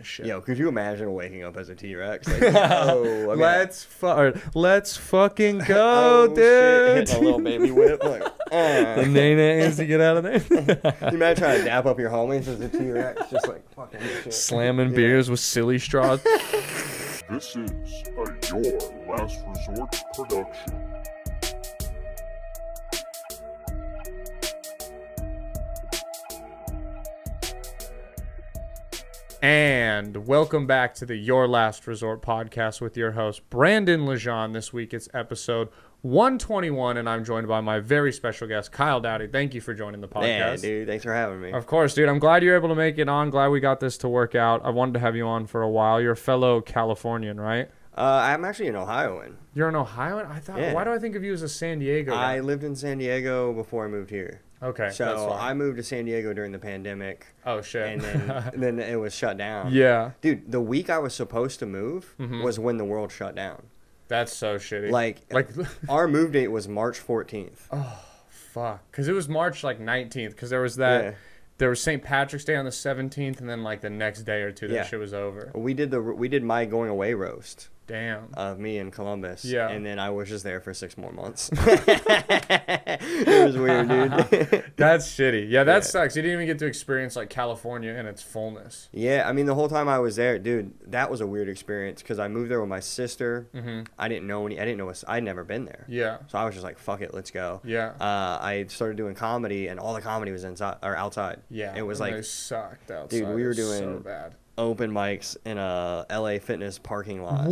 this shit. Yo, could you imagine waking up as a T Rex? Like, oh, I mean, let's fu- let's fucking go, oh, dude. shit, hitting a little baby whip. Like, uh. the nay nays to get out of there. you imagine trying to dap up your homies as a T Rex, just like fucking shit. Slamming Yeah. beers with silly straws. This is a Your Last Resort production. And welcome back to the Your Last Resort podcast with your host, Brandon Lejean. This week it's episode 121, and I'm joined by my very special guest, Kyle Dowdy. Thank you for joining the podcast. Yeah, dude. Thanks for having me. Of course, dude. I'm glad you're able to make it on. Glad we got this to work out. I wanted to have you on for a while. You're a fellow Californian, right? Uh, I'm actually an Ohioan. You're an Ohioan? I thought, Yeah. why do I think of you as a San Diego guy? I lived in San Diego before I moved here. Okay, So. I moved to San Diego during the pandemic, oh, shit. and then and then it was shut down. yeah, Dude, the week I was supposed to move Mhm. was when the world shut down. that's so shitty. Like, like, our move date was March 14th. oh, fuck. Because it was March, like, 19th. Because there was that, Yeah. there was St. Patrick's Day on the 17th, and then, like, the next day or two, that Yeah. shit was over. We did the we did my going away roast Damn. of me in Columbus. Yeah. And then I was just there for six more months. it was weird, dude. That's shitty. Yeah, that Yeah. sucks. You didn't even get to experience, like, California in its fullness. yeah, I mean the whole time I was there, dude, that was a weird experience because I moved there with my sister. hmm I didn't know any. I didn't know. us- I'd never been there. Yeah. So I was just like, "Fuck it, let's go." Yeah. Uh, I started doing comedy, and all the comedy was inside or outside. Yeah, it was like sucked outside. Dude, we were doing so bad. Open mics in a LA Fitness parking lot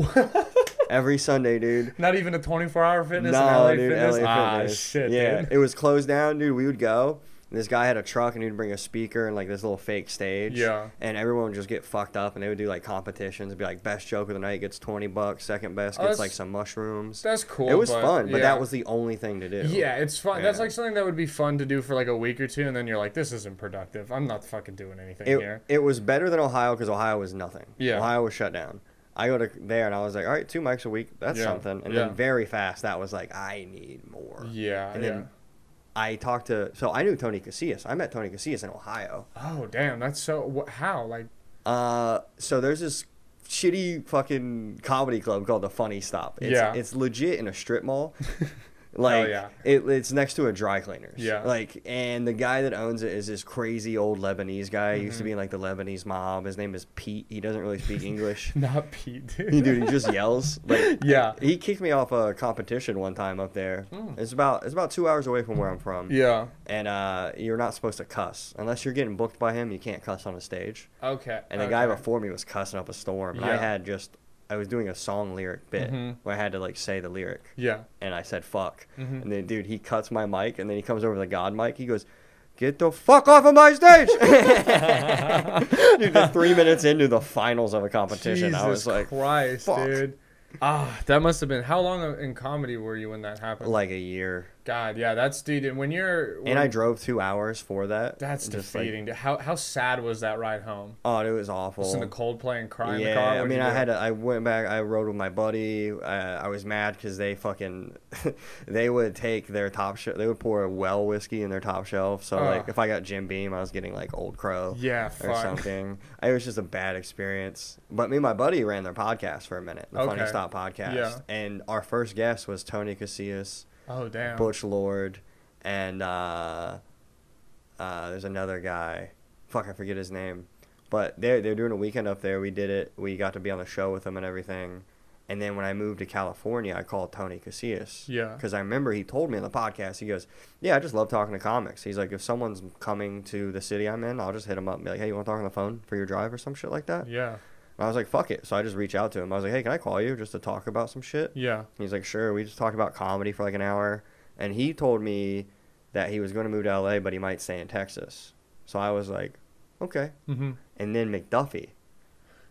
every Sunday, dude. Not even a 24 hour fitness no, in LA dude, fitness. LA ah, Fitness. shit, yeah, dude. it was closed down, dude. We would go. And this guy had a truck, and he'd bring a speaker and like this little fake stage. Yeah. And everyone would just get fucked up, and they would do like competitions. It'd be like best joke of the night gets twenty bucks, second best Oh, gets that's- like some mushrooms. That's cool. it was but, fun, but yeah. that was the only thing to do. Yeah, it's fun. That's like something that would be fun to do for like a week or two, and then you're like, this isn't productive. I'm not fucking doing anything It, here. it was better than Ohio because Ohio was nothing. Yeah. Ohio was shut down. I go to there and I was like, all right, two mics a week. That's Yeah. something. And Yeah. then very fast, that was like, I need more. Yeah, And yeah. then I talked to, so I knew Tony Casillas. I met Tony Casillas in Ohio. oh, damn. That's so. Wh- how? Like, Uh, so there's this shitty fucking comedy club called the Funny Stop. It's, Yeah. It's legit in a strip mall. like yeah. it, it's next to a dry cleaners. Yeah. Like and the guy that owns it is this crazy old Lebanese guy. He used Mm-hmm. to be in like the Lebanese mob. His name is Pete. He doesn't really speak English. not Pete, dude. Dude, he just yells. Like Yeah. He kicked me off a competition one time up there. It's about it's about two hours away from where I'm from. Yeah. And uh, you're not supposed to cuss unless you're getting booked by him. You can't cuss on a stage. Okay. And the okay. guy before me was cussing up a storm, and I had just I was doing a song lyric bit Mhm. where I had to like say the lyric, Yeah. and I said fuck, Mhm. and then dude he cuts my mic, and then he comes over to the God mic, he goes. Get the fuck off of my stage! Dude, three minutes into the finals of a competition, Jesus I was like, Christ, fuck. dude. Ah, that must have been. How long in comedy were you when that happened? like a year. God, yeah, that's dude. When you're, when, And I drove two hours for that. that's Just, like, defeating. dude. how how sad was that ride home? oh, it was awful. Listen to Coldplay and cry in yeah, the car. I mean, I had to, I went back. I rode with my buddy. Uh, I was mad because they fucking, they would take their top shelf. They would pour a well whiskey in their top shelf. So like, if I got Jim Beam, I was getting like Old Crow Yeah, or fuck. something. It was just a bad experience. But me and my buddy ran their podcast for a minute, the Funny Okay. Stop podcast, Yeah. and our first guest was Tony Casillas, Oh damn. Butch Lord, and uh, uh, there's another guy. Fuck, I forget his name. But they're they're doing a weekend up there. We did it. We got to be on the show with them and everything. And then when I moved to California, I called Tony Casillas. Yeah. Because I remember he told me on the podcast, he goes, "Yeah, I just love talking to comics." He's like, "If someone's coming to the city I'm in, I'll just hit him up and be like, hey, you want to talk on the phone for your drive or some shit like that?'" Yeah. I was like, "Fuck it." So I just reached out to him. I was like, "Hey, can I call you just to talk about some shit?" Yeah. He's like, sure. We just talked about comedy for like an hour, and he told me that he was going to move to LA, but he might stay in Texas. So I was like, okay. Mm-hmm. And then McDuffie.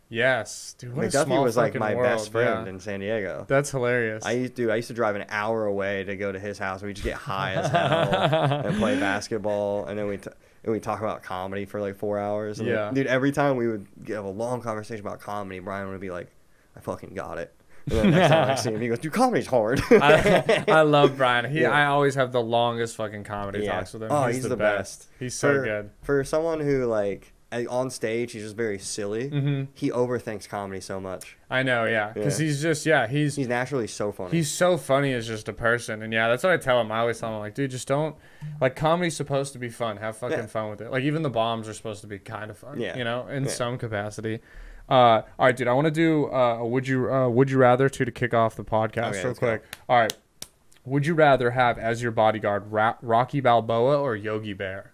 Yes, dude. What McDuffie was like my world, best friend yeah. in San Diego. That's hilarious. I used to I used to drive an hour away to go to his house. We just get high as hell and play basketball, and then we t- and we talk about comedy for like four hours. And, like, Yeah. dude. Every time we would have a long conversation about comedy, Brian would be like, "I fucking got it." And then next time I see him, he goes, "Dude, comedy's hard." I, I love Brian. He, Yeah. I always have the longest fucking comedy Yeah. talks with him. Oh, he's, he's the, the best. best. He's so for, good. For someone who like on stage he's just very silly. hmm He overthinks comedy so much. I know, yeah, because Yeah. he's just yeah, he's He's naturally so funny. he's so funny as just a person, and yeah, that's what I tell him. I always tell him like, dude, just don't like comedy's supposed to be fun. Have fucking Yeah. fun with it. Like even the bombs are supposed to be kind of fun. Yeah. you know, in Yeah. some capacity. Uh, all right, dude. I want to do uh, a would you uh, would you rather to to kick off the podcast Okay, real let's go. quick. All right, would you rather have as your bodyguard Ra- Rocky Balboa or Yogi Bear?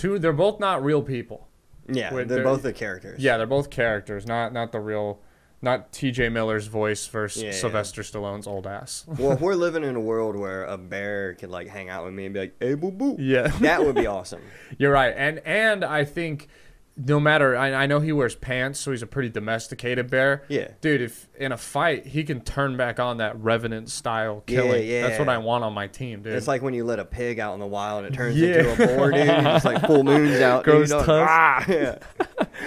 Two, they're both not real people. yeah, they're they're- both the characters. Yeah, they're both characters, not not the real, not T.J. Miller's voice versus Yeah, yeah. Sylvester Stallone's old ass. well, if we're living in a world where a bear could like hang out with me and be like, "Hey, boo boo," yeah, that would be awesome. you're right, and and I think no matter, I, I know he wears pants, so he's a pretty domesticated bear. Yeah. dude, if in a fight he can turn back on that revenant style Yeah, killing, that's what. I want on my team, dude. It's like when you let a pig out in the wild and it turns Yeah. into a boar, dude. It's like full moons out. dude, Grows you know, tusks. ah, yeah.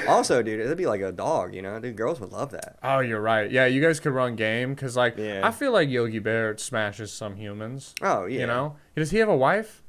also, dude, it'd be like a dog, you know? Dude, girls would love that. oh, you're right. Yeah, you guys could run game because like Yeah. I feel like Yogi Bear smashes some humans. Oh, yeah. You know, does he have a wife?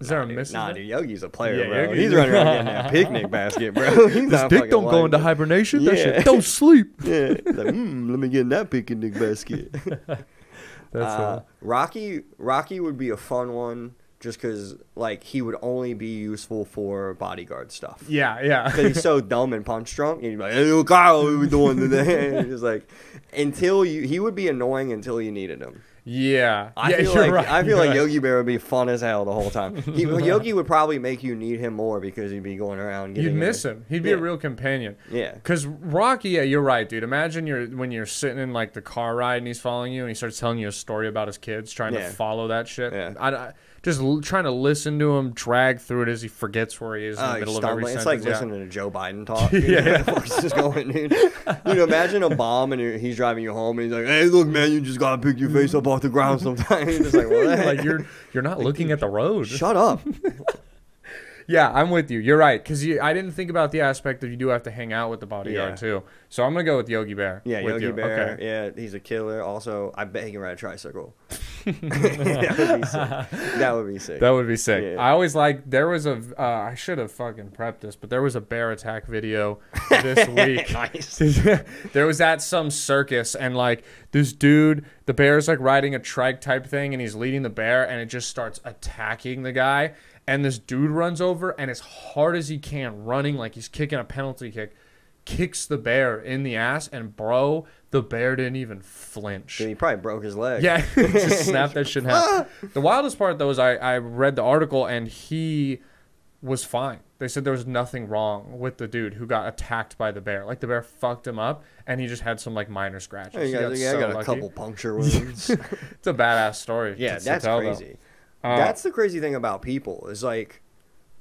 Is there a Dude, Mrs. Nah, dude, Yogi's a player, Yeah, bro. Yogi- He's running around getting that picnic basket, bro. He's His dick don't go lying. into hibernation. That shit don't sleep. Yeah, like, mm, let me get in that picnic basket. That's uh, Rocky, Rocky would be a fun one just because, like, he would only be useful for bodyguard stuff. yeah, yeah. Because he's so dumb and punch drunk, and he's like, "Hey, Kyle, what are we doing today?" Just like, until you, he would be annoying until you needed him. yeah. I yeah, feel you're like right, I feel you're like. Yogi Bear would be fun as hell the whole time. He, Yogi would probably make you need him more because he'd be going around. You'd miss the- him. He'd be a real companion. Yeah, Cause Rocky, yeah, you're right, dude. Imagine you're when you're sitting in like the car ride and he's following you and he starts telling you a story about his kids, trying Yeah. to follow that shit. Yeah. I, I- just l- trying to listen to him drag through it as he forgets where he is in Oh, the middle of every stumbling. It's sentence. like yeah. listening to Joe Biden talk. Dude. Yeah. Fuck's just going, dude? Dude, imagine a bomb and you're- he's driving you home and he's like, "Hey, look, man, you just gotta pick your face up off the ground sometimes." Just like, what? like you're you're not looking at the road. Shut up. Yeah, I'm with you. You're right. Because I didn't think about the aspect that you do have to hang out with the bodyguard Yeah. too. So I'm gonna go with Yogi Bear. Yeah, with Yogi you. Bear. Okay. Yeah, he's a killer. Also, I bet he can ride a tricycle. that would be sick. That would be sick. That would be sick. Yeah. I always like there was a uh, I should have fucking prepped this, but there was a bear attack video this week. nice. there was at some circus and like this dude, the bear's like riding a trike type thing and he's leading the bear and it just starts attacking the guy and this dude runs over and as hard as he can running like he's kicking a penalty kick kicks the bear in the ass and bro the bear didn't even flinch Dude, he probably broke his leg. yeah, just snap that shit half. The wildest part though is I, I read the article and he was fine. They said there was nothing wrong with the dude who got attacked by the bear. Like the bear fucked him up and he just had some like minor scratches. He got, yeah, I got a lucky. couple puncture wounds. It's a badass story. yeah, to- to that's tell, though. Uh, that's the crazy thing about people is like,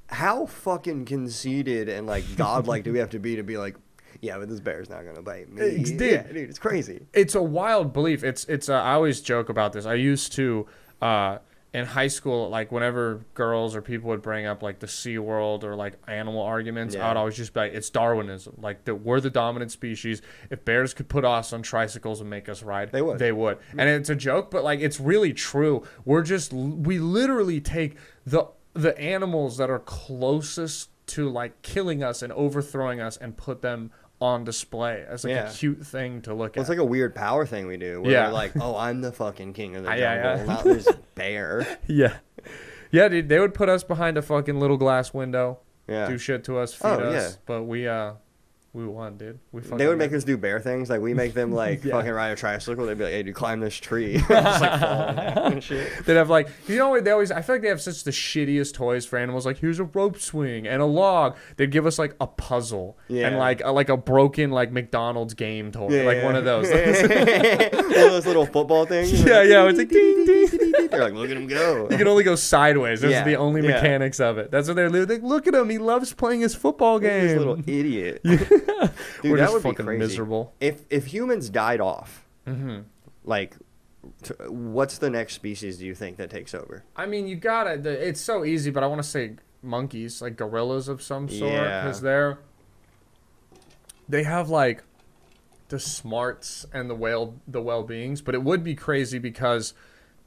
how fucking conceited and like godlike do we have to be to be like, yeah, but this bear's not gonna bite me. It's- dude. Yeah, dude, it's crazy. it's a wild belief. It's it's. Uh, I always joke about this. I used to uh, in high school, like whenever girls or people would bring up like the Sea World or like animal arguments, Yeah. I'd always just be like, it's Darwinism. Like that we're the dominant species. If bears could put us on tricycles and make us ride, They would. They would. And mm. it's a joke, but like it's really true. We're just we literally take the the animals that are closest to like killing us and overthrowing us and put them on display as like Yeah. a cute thing to look Well, at. it's like a weird power thing we do. Where Yeah. we're like, oh, I'm the fucking king of the jungle, yeah, yeah. not this bear. Yeah. Yeah, dude, they would put us behind a fucking little glass window, Yeah. do shit to us, feed Oh, us, yeah. but we uh we won, dude. We They would make us do bear things. Like we make them like Yeah. fucking ride a tricycle. They'd be like, "Hey, dude, climb this tree." Just like falling down and shit. They'd have like you know what they always I feel like they have such the shittiest toys for animals. Like here's a rope swing and a log. They'd give us like a puzzle Yeah. and like a, like a broken like McDonald's game toy, like one of those. one of those little football things. yeah, yeah. It's like ding ding. They're like, look at him go. You can only go sideways. Those Yeah, are the only yeah. mechanics of it. That's what they're like. Look at him. He loves playing his football game. This little idiot. We're Dude, that just would be fucking crazy. miserable. If if humans died off, hmm like, what's the next species do you think that takes over? I mean, you gotta. the- It's so easy, but I want to say monkeys, like gorillas of some sort, Yeah. because they're they have like the smarts and the well the well beings. But it would be crazy because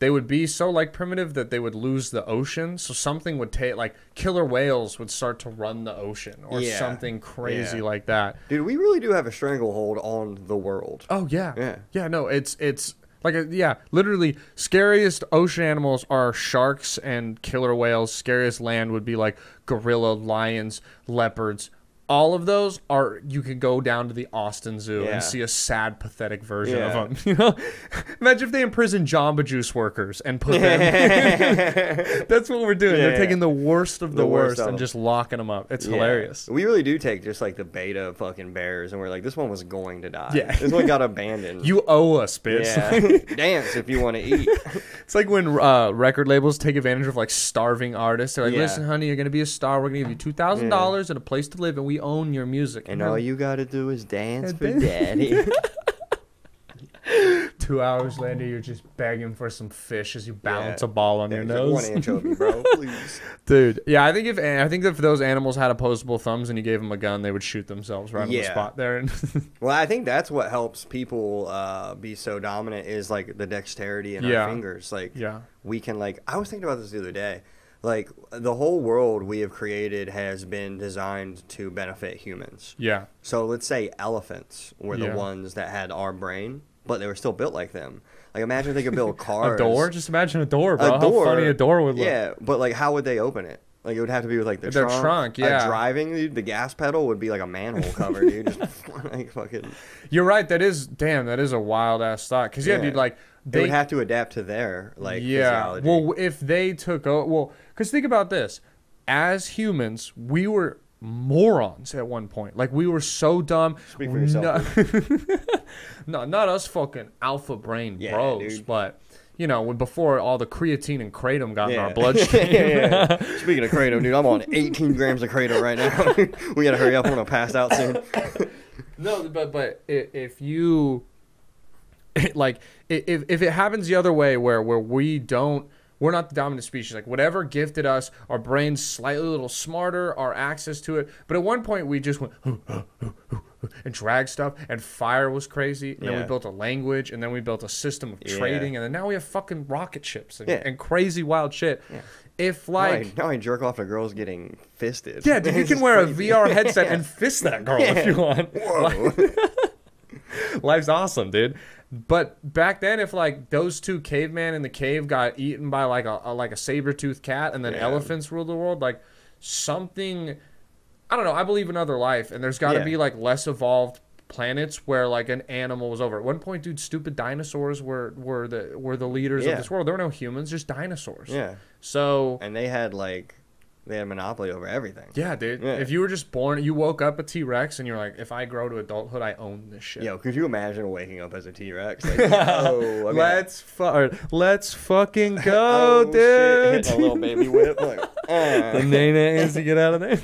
they would be so like primitive that they would lose the ocean. So something would take like killer whales would start to run the ocean or Yeah. something crazy Yeah. like that. Dude, we really do have a stranglehold on the world. Oh yeah. Yeah. Yeah, no, it's it's like uh, yeah, literally scariest ocean animals are sharks and killer whales. Scariest land would be like gorilla, lions, leopards. All of those are you could go down to the Austin Zoo Yeah. and see a sad, pathetic version Yeah. of them. You know, imagine if they imprison Jamba Juice workers and put them. That's what we're doing. Yeah, They're taking the worst of the, The worst worst, of and just locking them up. It's hilarious. We really do take just like the beta fucking bears, and we're like, this one was going to die. Yeah. This one got abandoned. You owe us, bitch. Dance if you want to eat. It's like when uh, record labels take advantage of like starving artists. They're like. "Listen, honey, you're gonna be a star. We're gonna give you two thousand dollars and a place to live, and we own your music." And you're all you gotta do is dance And for then- daddy. two hours later, you're just begging for some fish as you balance Yeah. a ball on your nose, One anchovy, bro. Please. dude. Yeah, I think if I think if those animals had opposable thumbs and you gave them a gun, they would shoot themselves right on the Yeah. spot there. And Well, I think that's what helps people uh, be so dominant is like the dexterity in Yeah. our fingers. Like yeah, we can like I was thinking about this the other day. Like the whole world we have created has been designed to benefit humans. yeah, So let's say elephants were the Yeah. ones that had our brain, but they were still built like them. Like imagine if they could build cars. a door. Just imagine a door, bro. A How funny a door would look. Yeah, but like how would they open it? Like it would have to be with like the Their trunk. trunk, yeah. driving, dude, the gas pedal would be like a manhole cover, dude. Just like fucking. You're right. That is damn. That is a wild ass thought. Cause yeah, Yeah. dude, like They, would have to adapt to their like yeah. physiology. Well, if they took o well, because think about this: as humans, we were morons at one point. Like we were so dumb. Speak for yourself, No, no not us fucking alpha brain Yeah, bros, dude. but. You know, when before all the creatine and kratom got in our bloodstream. yeah, yeah, yeah. Speaking of kratom, dude, I'm on 18 grams of kratom right now. we gotta hurry up. I'm gonna pass out soon. No, but but if you like if if it happens the other way where where we don't we're not the dominant species like whatever gifted us our brains slightly a little smarter our access to it but at one point we just went and drag stuff and fire was crazy and then we built a language and then we built a system of Yeah. trading and then now we have fucking rocket ships and, Yeah. and crazy wild shit if Now I- like now I jerk off to girls getting fisted. yeah dude, you can wear a. VR headset and fist that girl if you want Whoa. Life's awesome, dude. But back then, if like those two cavemen in the cave got eaten by like a, a like a saber toothed cat, and then Yeah. elephants ruled the world, like something, I don't know. I believe in other life, and there's got to Yeah. be like less evolved planets where like an animal was over. At one point, dude, stupid dinosaurs were were the were the leaders Yeah. of this world. There were no humans, just dinosaurs. yeah, So and they had like they had monopoly over everything. yeah, dude. Yeah. If you were just born, you woke up a T Rex, and you're like, if I grow to adulthood, I own this shit. Yo, could you imagine waking up as a T Rex? Like, oh, I mean, let's fu- or, let's fucking go, oh, shit, dude. hitting a little baby whip. Like, the uh. nana is to get out of there.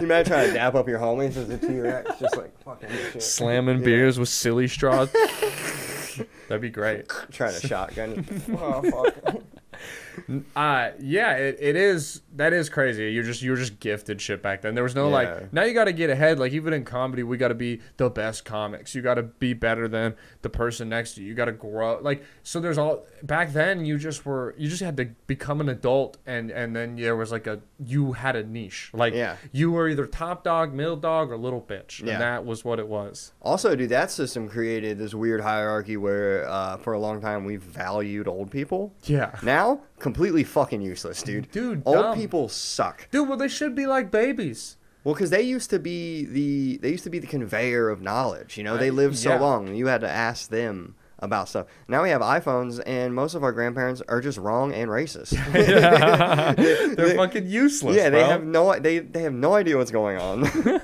you imagine trying to dap up your homies as a T Rex, just like fucking shit. Slamming Yeah. beers with silly straws. That'd be great. Trying to shotgun. oh, fuck. Uh yeah, it, it is that is crazy. You're just you're just gifted shit back then. There was no Yeah. like now you gotta get ahead. Like even in comedy, we gotta be the best comics. You gotta be better than the person next to you. You gotta grow like so there's all back then you just were you just had to become an adult and and then there was like a you had a niche. Like Yeah. you were either top dog, middle dog, or little bitch. And Yeah. that was what it was. Also, dude, that system created this weird hierarchy where, uh, for a long time, we valued old people. Yeah. Now, completely fucking useless, dude. Dude, old dumb. people suck. Dude, well they should be like babies. Well, because they used to be the they used to be the conveyor of knowledge. You know, they lived so yeah. long. You had to ask them about stuff. Now we have iPhones, and most of our grandparents are just wrong and racist. They're They- fucking useless. yeah, they have no they they have no idea what's going on.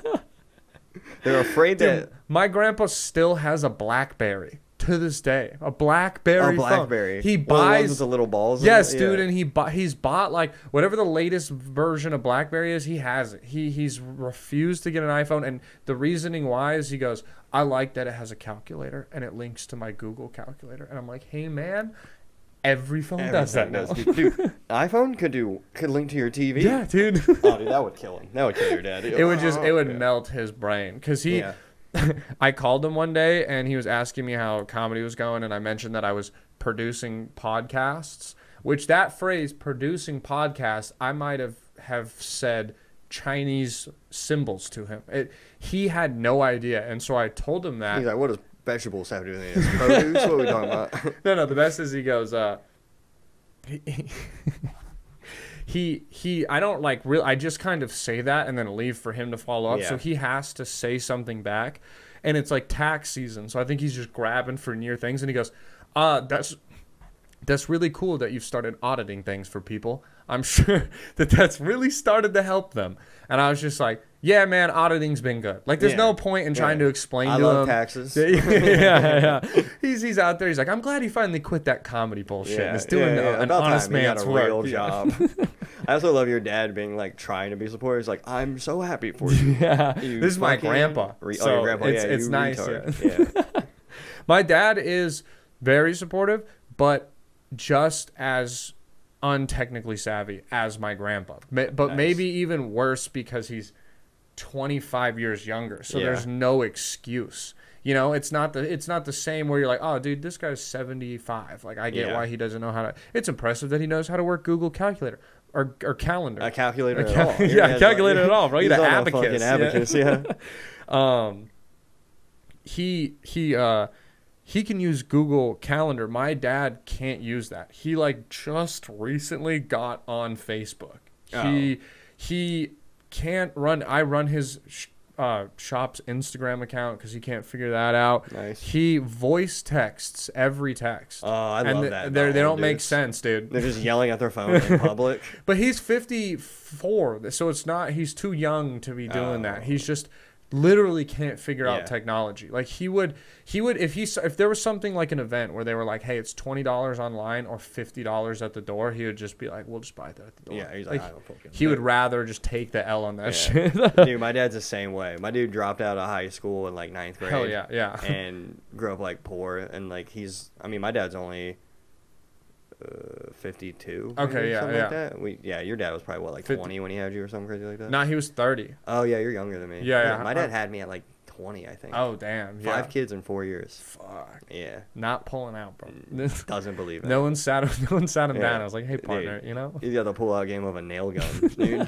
They're afraid Dude, that my grandpa still has a BlackBerry to this day. A BlackBerry. a phone. BlackBerry. He One of the buys. with the little balls. Yes, it? dude, and he bought. He's bought like whatever the latest version of BlackBerry is. He has it. He he's refused to get an iPhone, and the reasoning why is he goes, I like that it has a calculator and it links to my Google calculator, and I'm like, hey man, every phone does that now. Dude, iPhone could do could link to your TV. yeah, dude. Oh, dude, that would kill him. That would kill your dad. it would just it would Yeah. melt his brain because he Yeah. I called him one day and he was asking me how comedy was going, and I mentioned that I was producing podcasts. Which that phrase, producing podcasts, I might have have said Chinese symbols to him. It, he had no idea, and so I told him that. He's like, what does vegetables have to do with this? Produce? what are we talking about? no, no. The best is he goes. Uh, he, he he. He I don't like real. I just kind of say that and then leave for him to follow up. So he has to say something back, and it's like tax season. So I think he's just grabbing for near things, and he goes, "Uh, that's." That's really cool that you've started auditing things for people. I'm sure that that's really started to help them. And I was just like, yeah, man, auditing's been good. Like, there's Yeah. no point in trying Yeah. to explain I to love him. taxes. yeah, yeah, yeah. He's he's out there. He's like, I'm glad he finally quit that comedy bullshit. and is doing yeah, yeah. an honest time he got man's a work. real Yeah. job. I also love your dad being like trying to be supportive. He's like, I'm so happy for you. Yeah, You this is my grandpa. re- oh, your grandpa. it's yeah, it's nice. retard. yeah. Yeah. My dad is very supportive, but just as untechnically savvy as my grandpa. But Nice. maybe even worse because he's 25 years younger. So Yeah. there's no excuse. You know, it's not the it's not the same where you're like, "Oh, dude, this guy's 75." Like I get Yeah. why he doesn't know how to It's impressive that he knows how to work Google Calculator or or calendar. A calculator A at cal- all. Yeah, dad's calculator at all, bro. He's an a abacus, fucking yeah. abacus, yeah. um he he uh he can use Google Calendar. My dad can't use that. He like just recently got on Facebook. He Oh. he can't run I run his uh, shop's Instagram account because he can't figure that out. Nice. He voice texts every text. Oh, I and love th- that. They don't make sense, dude. They're just yelling at their phone in public. But he's 54, so it's not he's too young to be doing that. Oh. He's just literally can't figure Yeah. out technology. Like he would he would if he if there was something like an event where they were like, "Hey, it's $20 online or $50 at the door." He would just be like, "We'll just buy that at the door." Yeah, he's like, I don't he would rather just take the L on that Yeah. shit. Dude, my dad's the same way. My dude dropped out of high school in like ninth grade. Hell yeah, yeah. and grew up like poor and like he's I mean my dad's only uh, 52 Okay, yeah, something yeah. like that. We yeah, your dad was probably what like 50 20 when he had you or something crazy like that. nah, he was 30. Oh yeah, you're younger than me. Yeah, yeah, My dad had me at like 20, I think. Oh, damn. Yeah. Five kids in 4 years. Fuck. Yeah. Not pulling out, bro. Doesn't believe it. no one sat him, no one sat him Yeah. down. I was like, "Hey, Dude. partner, you know?" He's got the pull out game of a nail gun, dude.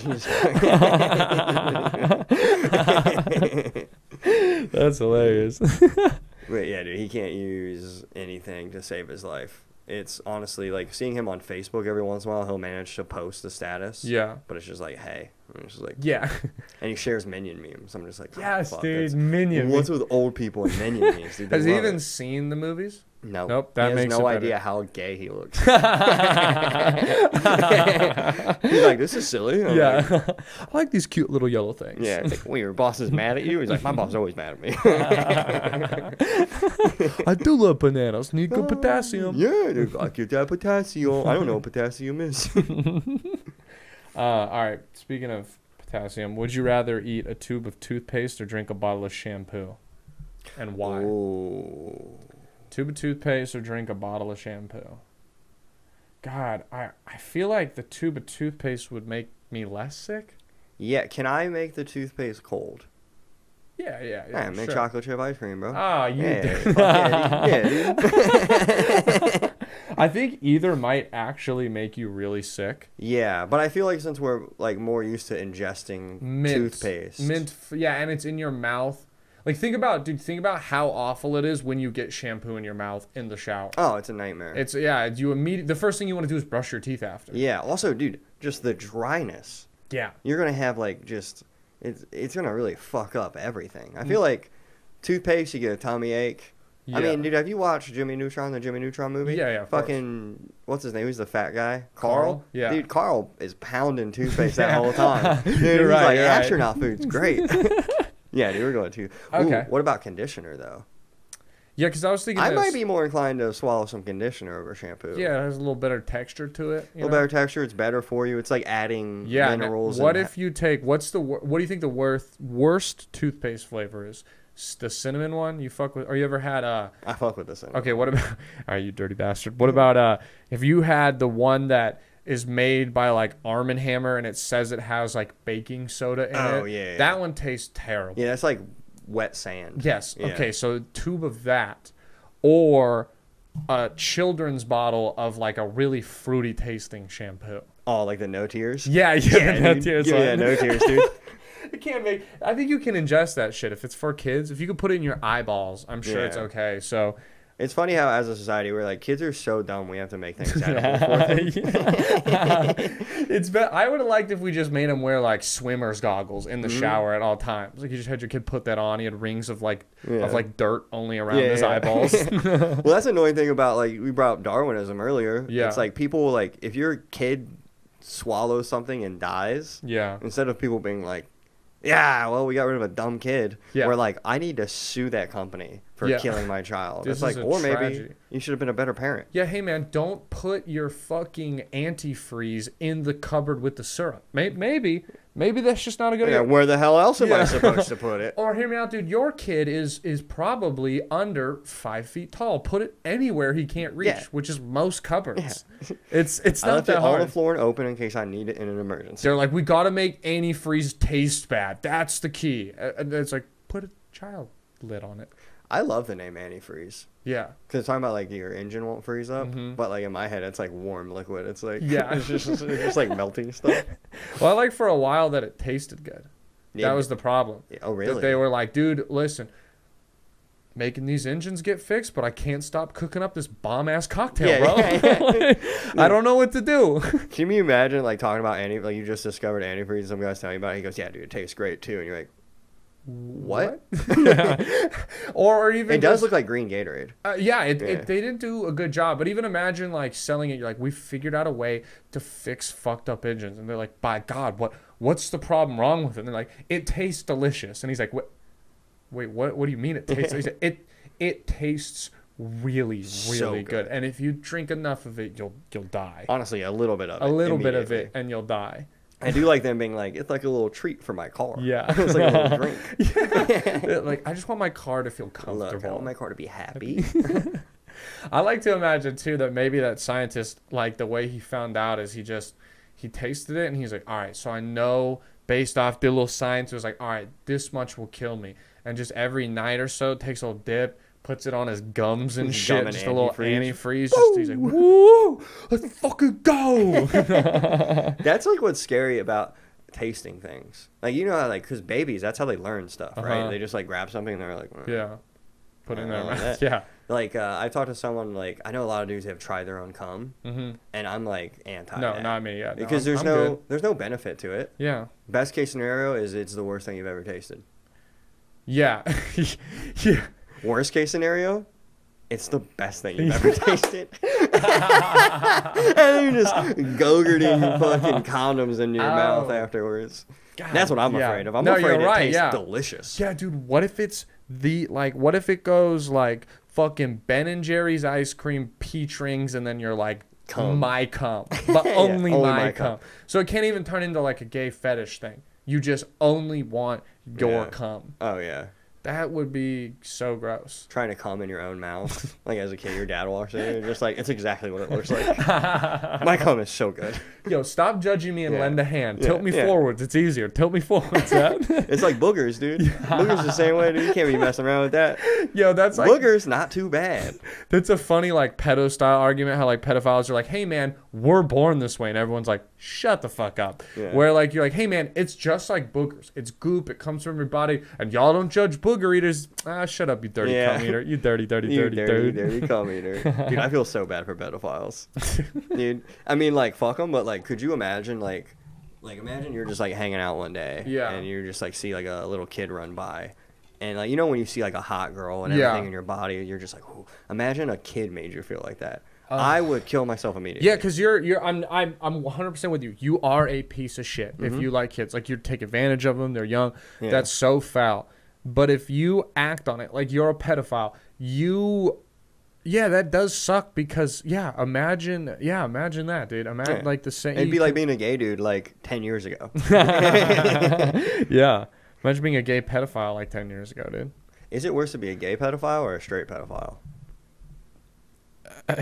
That's hilarious. But yeah, dude, he can't use anything to save his life. It's honestly like seeing him on Facebook every once in a while. He'll manage to post a status. yeah. But it's just like, hey, it's just like, Yeah. and he shares minion memes. I'm just like, oh, Yes, fuck, dude. Minion. What's with old people and minion memes? Dude, Has he even it. seen the movies? Nope. Nope, that he has makes no idea how gay he looks. He's like, this is silly. I'm yeah. like, I like these cute little yellow things. yeah. It's like, well, your boss is mad at you. He's like, my boss is always mad at me. I do love bananas. Need good potassium. yeah, dude, I get that potassium. I don't know what potassium is. Uh, all right. Speaking of potassium, would you rather eat a tube of toothpaste or drink a bottle of shampoo? And why? Ooh. Tube of toothpaste or drink a bottle of shampoo? God, I, I feel like the tube of toothpaste would make me less sick. Yeah, can I make the toothpaste cold? Yeah, yeah, yeah. Yeah, make sure. chocolate chip ice cream, bro. Oh, you yeah, did. yeah. Yeah, dude. I think either might actually make you really sick. yeah, but I feel like since we're like more used to ingesting Mint, toothpaste, mint, yeah, and it's in your mouth. Like think about, dude, think about how awful it is when you get shampoo in your mouth in the shower. Oh, it's a nightmare. It's yeah, you immediate. The first thing you want to do is brush your teeth after. yeah. Also, dude, just the dryness. Yeah. You're gonna have like just it's it's gonna really fuck up everything. Mm. I feel like toothpaste, you get a tummy ache. I mean, dude, have you watched Jimmy Neutron, the Jimmy Neutron movie? Yeah, yeah, of course. Fucking, what's his name? Who's the fat guy? Carl? Carl. Yeah. Dude, Carl is pounding toothpaste that Yeah. whole time. Dude, You're he's right, like, right. astronaut food's great. yeah, dude, we're going to. Ooh, Okay. What about conditioner though? Yeah, because I was thinking. I this- might be more inclined to swallow some conditioner over shampoo. Yeah, it has a little better texture to it. A little know? better texture. It's better for you. It's like adding Yeah. minerals. What if you take what's the what do you think the worst worst toothpaste flavor is? The cinnamon one you fuck with? Or you ever had uh? I fuck with this. One okay, what about? Are you dirty bastard? What about uh? If you had the one that is made by like Arm and Hammer and it says it has like baking soda in it. Oh, yeah, yeah. That one tastes terrible. Yeah, that's like wet sand. Yes. Yeah. Okay. So a tube of that, or a children's bottle of like a really fruity tasting shampoo. Oh, like the no tears. Yeah, yeah, no dude. tears Yeah, yeah, no tears, dude. You can't make. I think you can ingest that shit if it's for kids. If you could put it in your eyeballs, I'm sure it's Yeah. okay. So It's funny how, as a society, we're like, kids are so dumb. We have to make things edible for them. Yeah. it's be- I would have liked if we just made him wear like swimmers goggles in the Mm-hmm. shower at all times. Like you just had your kid put that on. He had rings of like Yeah. of like dirt only around Yeah, his yeah. eyeballs. well, that's the annoying thing about like we brought up Darwinism earlier. Yeah. It's like people like if your kid swallows something and dies, yeah. instead of people being like, "Yeah, well, we got rid of a dumb kid," Yeah. we're like, "I need to sue that company for Yeah. killing my child." It's like, or maybe you should have been a better parent. Yeah, hey man, don't put your fucking antifreeze in the cupboard with the syrup. May- Maybe, maybe that's just not a good Yeah, idea. where the hell else am Yeah. I supposed to put it? Or hear me out, dude. Your kid is is probably under five feet tall. Put it anywhere he can't reach, Yeah. which is most cupboards. It's it's I not left it that on the hard. floor and open in case I need it in an emergency. They're like, we got to make antifreeze taste bad. That's the key. Uh, And it's like, put a child lid on it. I love the name antifreeze. Yeah. Because it's talking about like your engine won't freeze up, Mhm. but like in my head, it's like warm liquid. It's like Yeah. it's just, it's just like melting stuff. Well, I like for a while that it tasted good. Yeah. That was the problem. Oh really? That they were like, dude, listen, making these engines get fixed, but I can't stop cooking up this bomb ass cocktail, Yeah, bro. yeah, I don't know what to do. Can you imagine like talking about anti like you just discovered antifreeze and some guy's telling you about it? He goes, "Yeah, dude, it tastes great too," and you're like, "What?" or, or even It does just- look like green Gatorade. Uh, yeah, it, Yeah. It, they didn't do a good job. But even imagine like selling it. You're like, we figured out a way to fix fucked up engines, and they're like, by God, what what's the problem wrong with it? And they're like, it tastes delicious, and he's like, what? Wait, what? What do you mean it tastes? Like, it it tastes really really So good. good. and if you drink enough of it, you'll you'll die. Honestly, a little bit of it. A little bit of it, and you'll die. I do like them being like, it's like a little treat for my car. Yeah. it's like a little drink. like I just want my car to feel Look, I want my car to be happy. I like to imagine too that maybe that scientist, like the way he found out is he just he tasted it and he's like, all right, so I know based off the little science, it was like, all right, this much will kill me, and just every night or so takes a little dip, puts it on his gums and shit, and just a little antifreeze. Just he's like, woo, let's fucking go. That's like what's scary about tasting things. Like you know how like because babies, that's how they learn stuff, Uh-huh. right? They just like grab something and they're like, "Mm." yeah, put it in their mouth. Yeah. Like uh, I talked to someone like I know a lot of dudes have tried their own cum, hmm and I'm like anti. No, that. not me. Yeah, no, because there's I'm no good. there's no benefit to it. Yeah. Best case scenario is it's the worst thing you've ever tasted. Yeah. yeah. Worst case scenario, it's the best thing you've ever tasted. and you're just go-gurting fucking condoms in your mouth oh. afterwards. God, That's what I'm yeah. afraid of. I'm No, afraid it right, tastes yeah. delicious. Yeah, dude, what if it's the like what if it goes like fucking Ben and Jerry's ice cream peach rings and then you're like Cum. my cum. But Yeah, only, only my, my cum. cum. So it can't even turn into like a gay fetish thing. You just only want your cum. Oh yeah. That would be so gross. Trying to cum in your own mouth. like as a kid, your dad walks in, and just like, it's exactly what it looks like. my cum is so good. Yo, stop judging me and Yeah. lend a hand. Yeah, Tilt me yeah. forwards. It's easier. Tilt me forwards. It's like boogers, dude. Boogers the same way, dude. You can't be messing around with that. Yo, that's like boogers, not too bad. That's a funny like pedo style argument. How like pedophiles are like, "Hey man, we're born this way," and everyone's like, "Shut the fuck up." Where like you're like, "Hey man, it's just like boogers. It's goop. It comes from your body, and y'all don't judge booger eaters." Ah, shut up, you dirty Yeah. cum eater. You dirty, dirty, You dirty, dirty, dude. dirty cum eater. Dude, I feel so bad for pedophiles. Dude, I mean, like, fuck them, but like, could you imagine, like, like imagine you're just like hanging out one day, Yeah. and you just like see like a little kid run by, and like you know when you see like a hot girl and Yeah. everything in your body, you're just like, Ooh. imagine a kid made you feel like that. I would kill myself immediately. Yeah, because you're you're I'm I'm I'm 100 percent with you. You are a piece of shit if you like kids. Like you take advantage of them. They're young. Mm-hmm. Yeah. That's so foul. But if you act on it like you're a pedophile, you. Yeah, that does suck because yeah, imagine yeah, imagine that, dude. Imagine Yeah. like the same. It'd be like being a gay dude like ten years ago. yeah, imagine being a gay pedophile like ten years ago, dude. Is it worse to be a gay pedophile or a straight pedophile?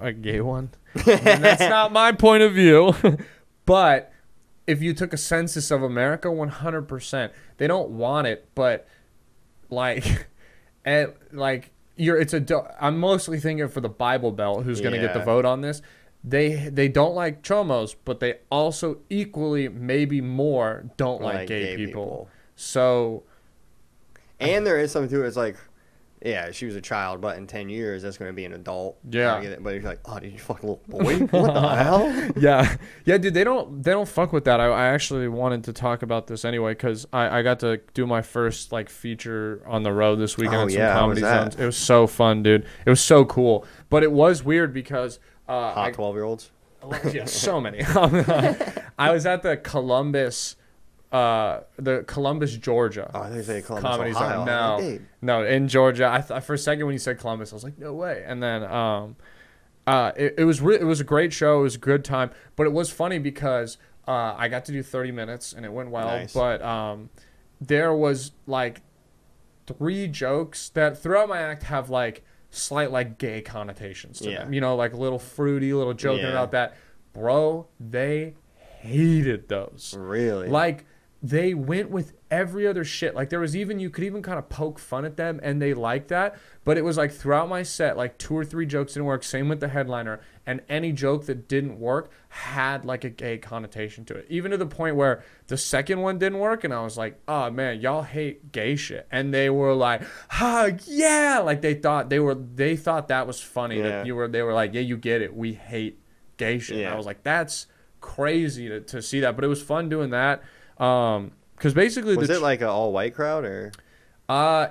A gay one. And that's not my point of view, but if you took a census of America, one hundred percent, they don't want it, but like, and like you're it's a. I'm mostly thinking for the Bible Belt who's gonna get the vote on this. They they don't like chomos, but they also equally maybe more don't like, gay, people. So And there is something to it. It's like, yeah, she was a child, but in ten years, that's going to be an adult. Yeah. It. But you're like, oh, did you fuck a little boy? what the hell? yeah, yeah, dude. They don't they don't fuck with that. I, I actually wanted to talk about this anyway because I, I got to do my first like feature on the road this weekend Oh, at some yeah, comedy was that? zones. It was so fun, dude. It was so cool, but it was weird because uh, Hot twelve year olds. yeah, so many. I was at the Columbus, uh, the Columbus, Georgia. Oh, I think they say Columbus, comedy Ohio. No, like, no, in Georgia. I th- for a second when you said Columbus, I was like, no way. And then, um, uh, it, it was re- it was a great show. It was a good time, but it was funny because uh, I got to do 30 minutes and it went well. Nice. But um, there was like three jokes that throughout my act have like slight like gay connotations to Yeah. them. You know, like a little fruity, little joking Yeah. about that. Bro, they hated those. Really? Like they went with every other shit. Like there was even you could even kind of poke fun at them and they liked that. But it was like throughout my set, like two or three jokes didn't work. Same with the headliner. And any joke that didn't work had like a gay connotation to it. Even to the point where the second one didn't work and I was like, oh man, y'all hate gay shit. And they were like, ah yeah. Like they thought they were they thought that was funny. Yeah. That you were they were like, Yeah, you get it. We hate gay shit. And I was like, that's crazy to, to see that. But it was fun doing that. Um, because basically was it like an all white crowd or? uh,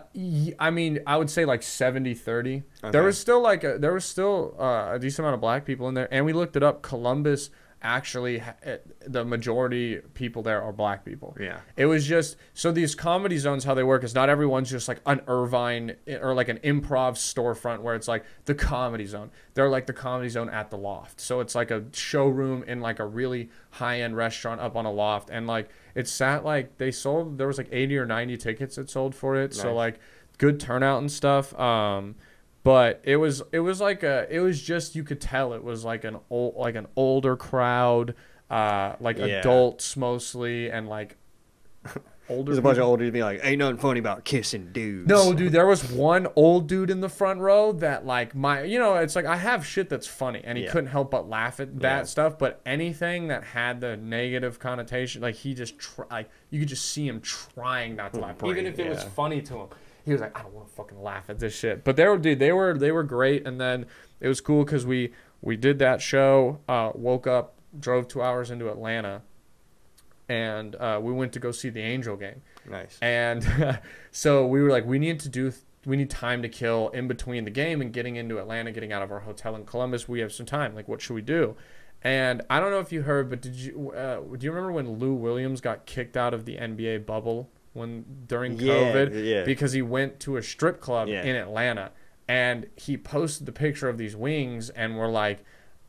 I mean, I would say like 70 30. There was still like a, there was still uh, a decent amount of black people in there, and we looked it up. Columbus actually, eh, the majority people there are black people. Yeah. It was just so these comedy zones, how they work is not everyone's just like an Irvine eh, or like an improv storefront where it's like the comedy zone. They're like the comedy zone at the loft. So it's like a showroom in like a really high end restaurant up on a loft. And like it sat like they sold, there was like 80 or 90 tickets that sold for it. So like good turnout and stuff. Um, but it was it was like a it was just you could tell it was like an old like an older crowd uh like Yeah. adults mostly and like older There's a bunch of people. old dudes being like, "Ain't nothing funny about kissing dudes." no dude there was one old dude in the front row that like my you know it's like i have shit that's funny and he Yeah. couldn't help but laugh at that Yeah. stuff but anything that had the negative connotation like he just try, like you could just see him trying not to laugh even if it was funny to him he was like i don't want to fucking laugh at this shit but they were dude they were they were great and then it was cool because we we did that show uh woke up drove two hours into atlanta and uh, we went to go see the angel game Nice. and so we were like, we need to do, we need time to kill in between the game and getting into Atlanta, getting out of our hotel in Columbus. We have some time. Like, what should we do? And I don't know if you heard, but did you, uh, do you remember when Lou Williams got kicked out of the NBA bubble when during Yeah, COVID? yeah. Because he went to a strip club Yeah. in Atlanta and he posted the picture of these wings and we're like,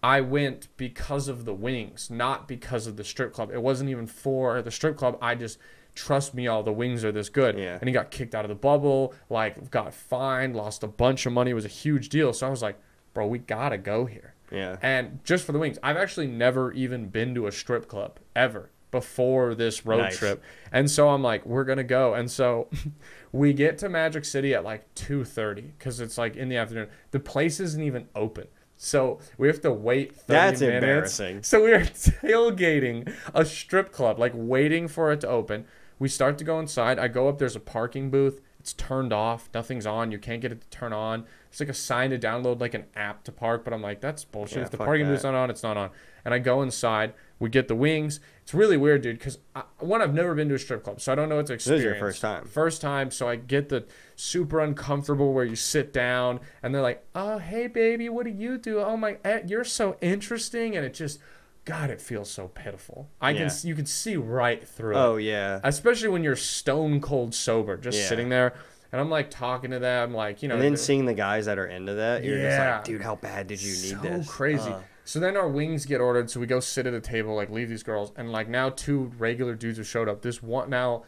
I went because of the wings, not because of the strip club. It wasn't even for the strip club. I just trust me, all the wings are this good. Yeah. And he got kicked out of the bubble, like got fined, lost a bunch of money. It was a huge deal. So I was like, bro, we gotta go here. Yeah. And just for the wings, I've actually never even been to a strip club ever before this road Nice. trip. And so I'm like, we're gonna go. And so we get to Magic City at like 2:30 because it's like in the afternoon. The place isn't even open. So we have to wait 30 That's minutes. embarrassing. So we are tailgating a strip club, like waiting for it to open. We start to go inside. I go up. There's a parking booth. It's turned off. Nothing's on. You can't get it to turn on. It's like a sign to download like an app to park. But I'm like, that's bullshit. Yeah, if the parking that. booth's not on, it's not on. And I go inside. We get the wings. It's really weird, dude. Because one, I've never been to a strip club, so I don't know what to This is your first time. First time. So I get the super uncomfortable where you sit down and they're like, "Oh, hey, baby, what do you do? Oh my, eh, you're so interesting." And it just, God, it feels so pitiful. I can Yeah. s- you can see right through it Oh yeah. especially when you're stone cold sober, just Yeah. sitting there. And I'm like talking to them, like you know, And then seeing the guys that are into that, you're just like, dude, how bad did you need this? so crazy. Uh, so then our wings get ordered, so we go sit at a table, like leave these girls, and like now two regular dudes have showed up. This one now,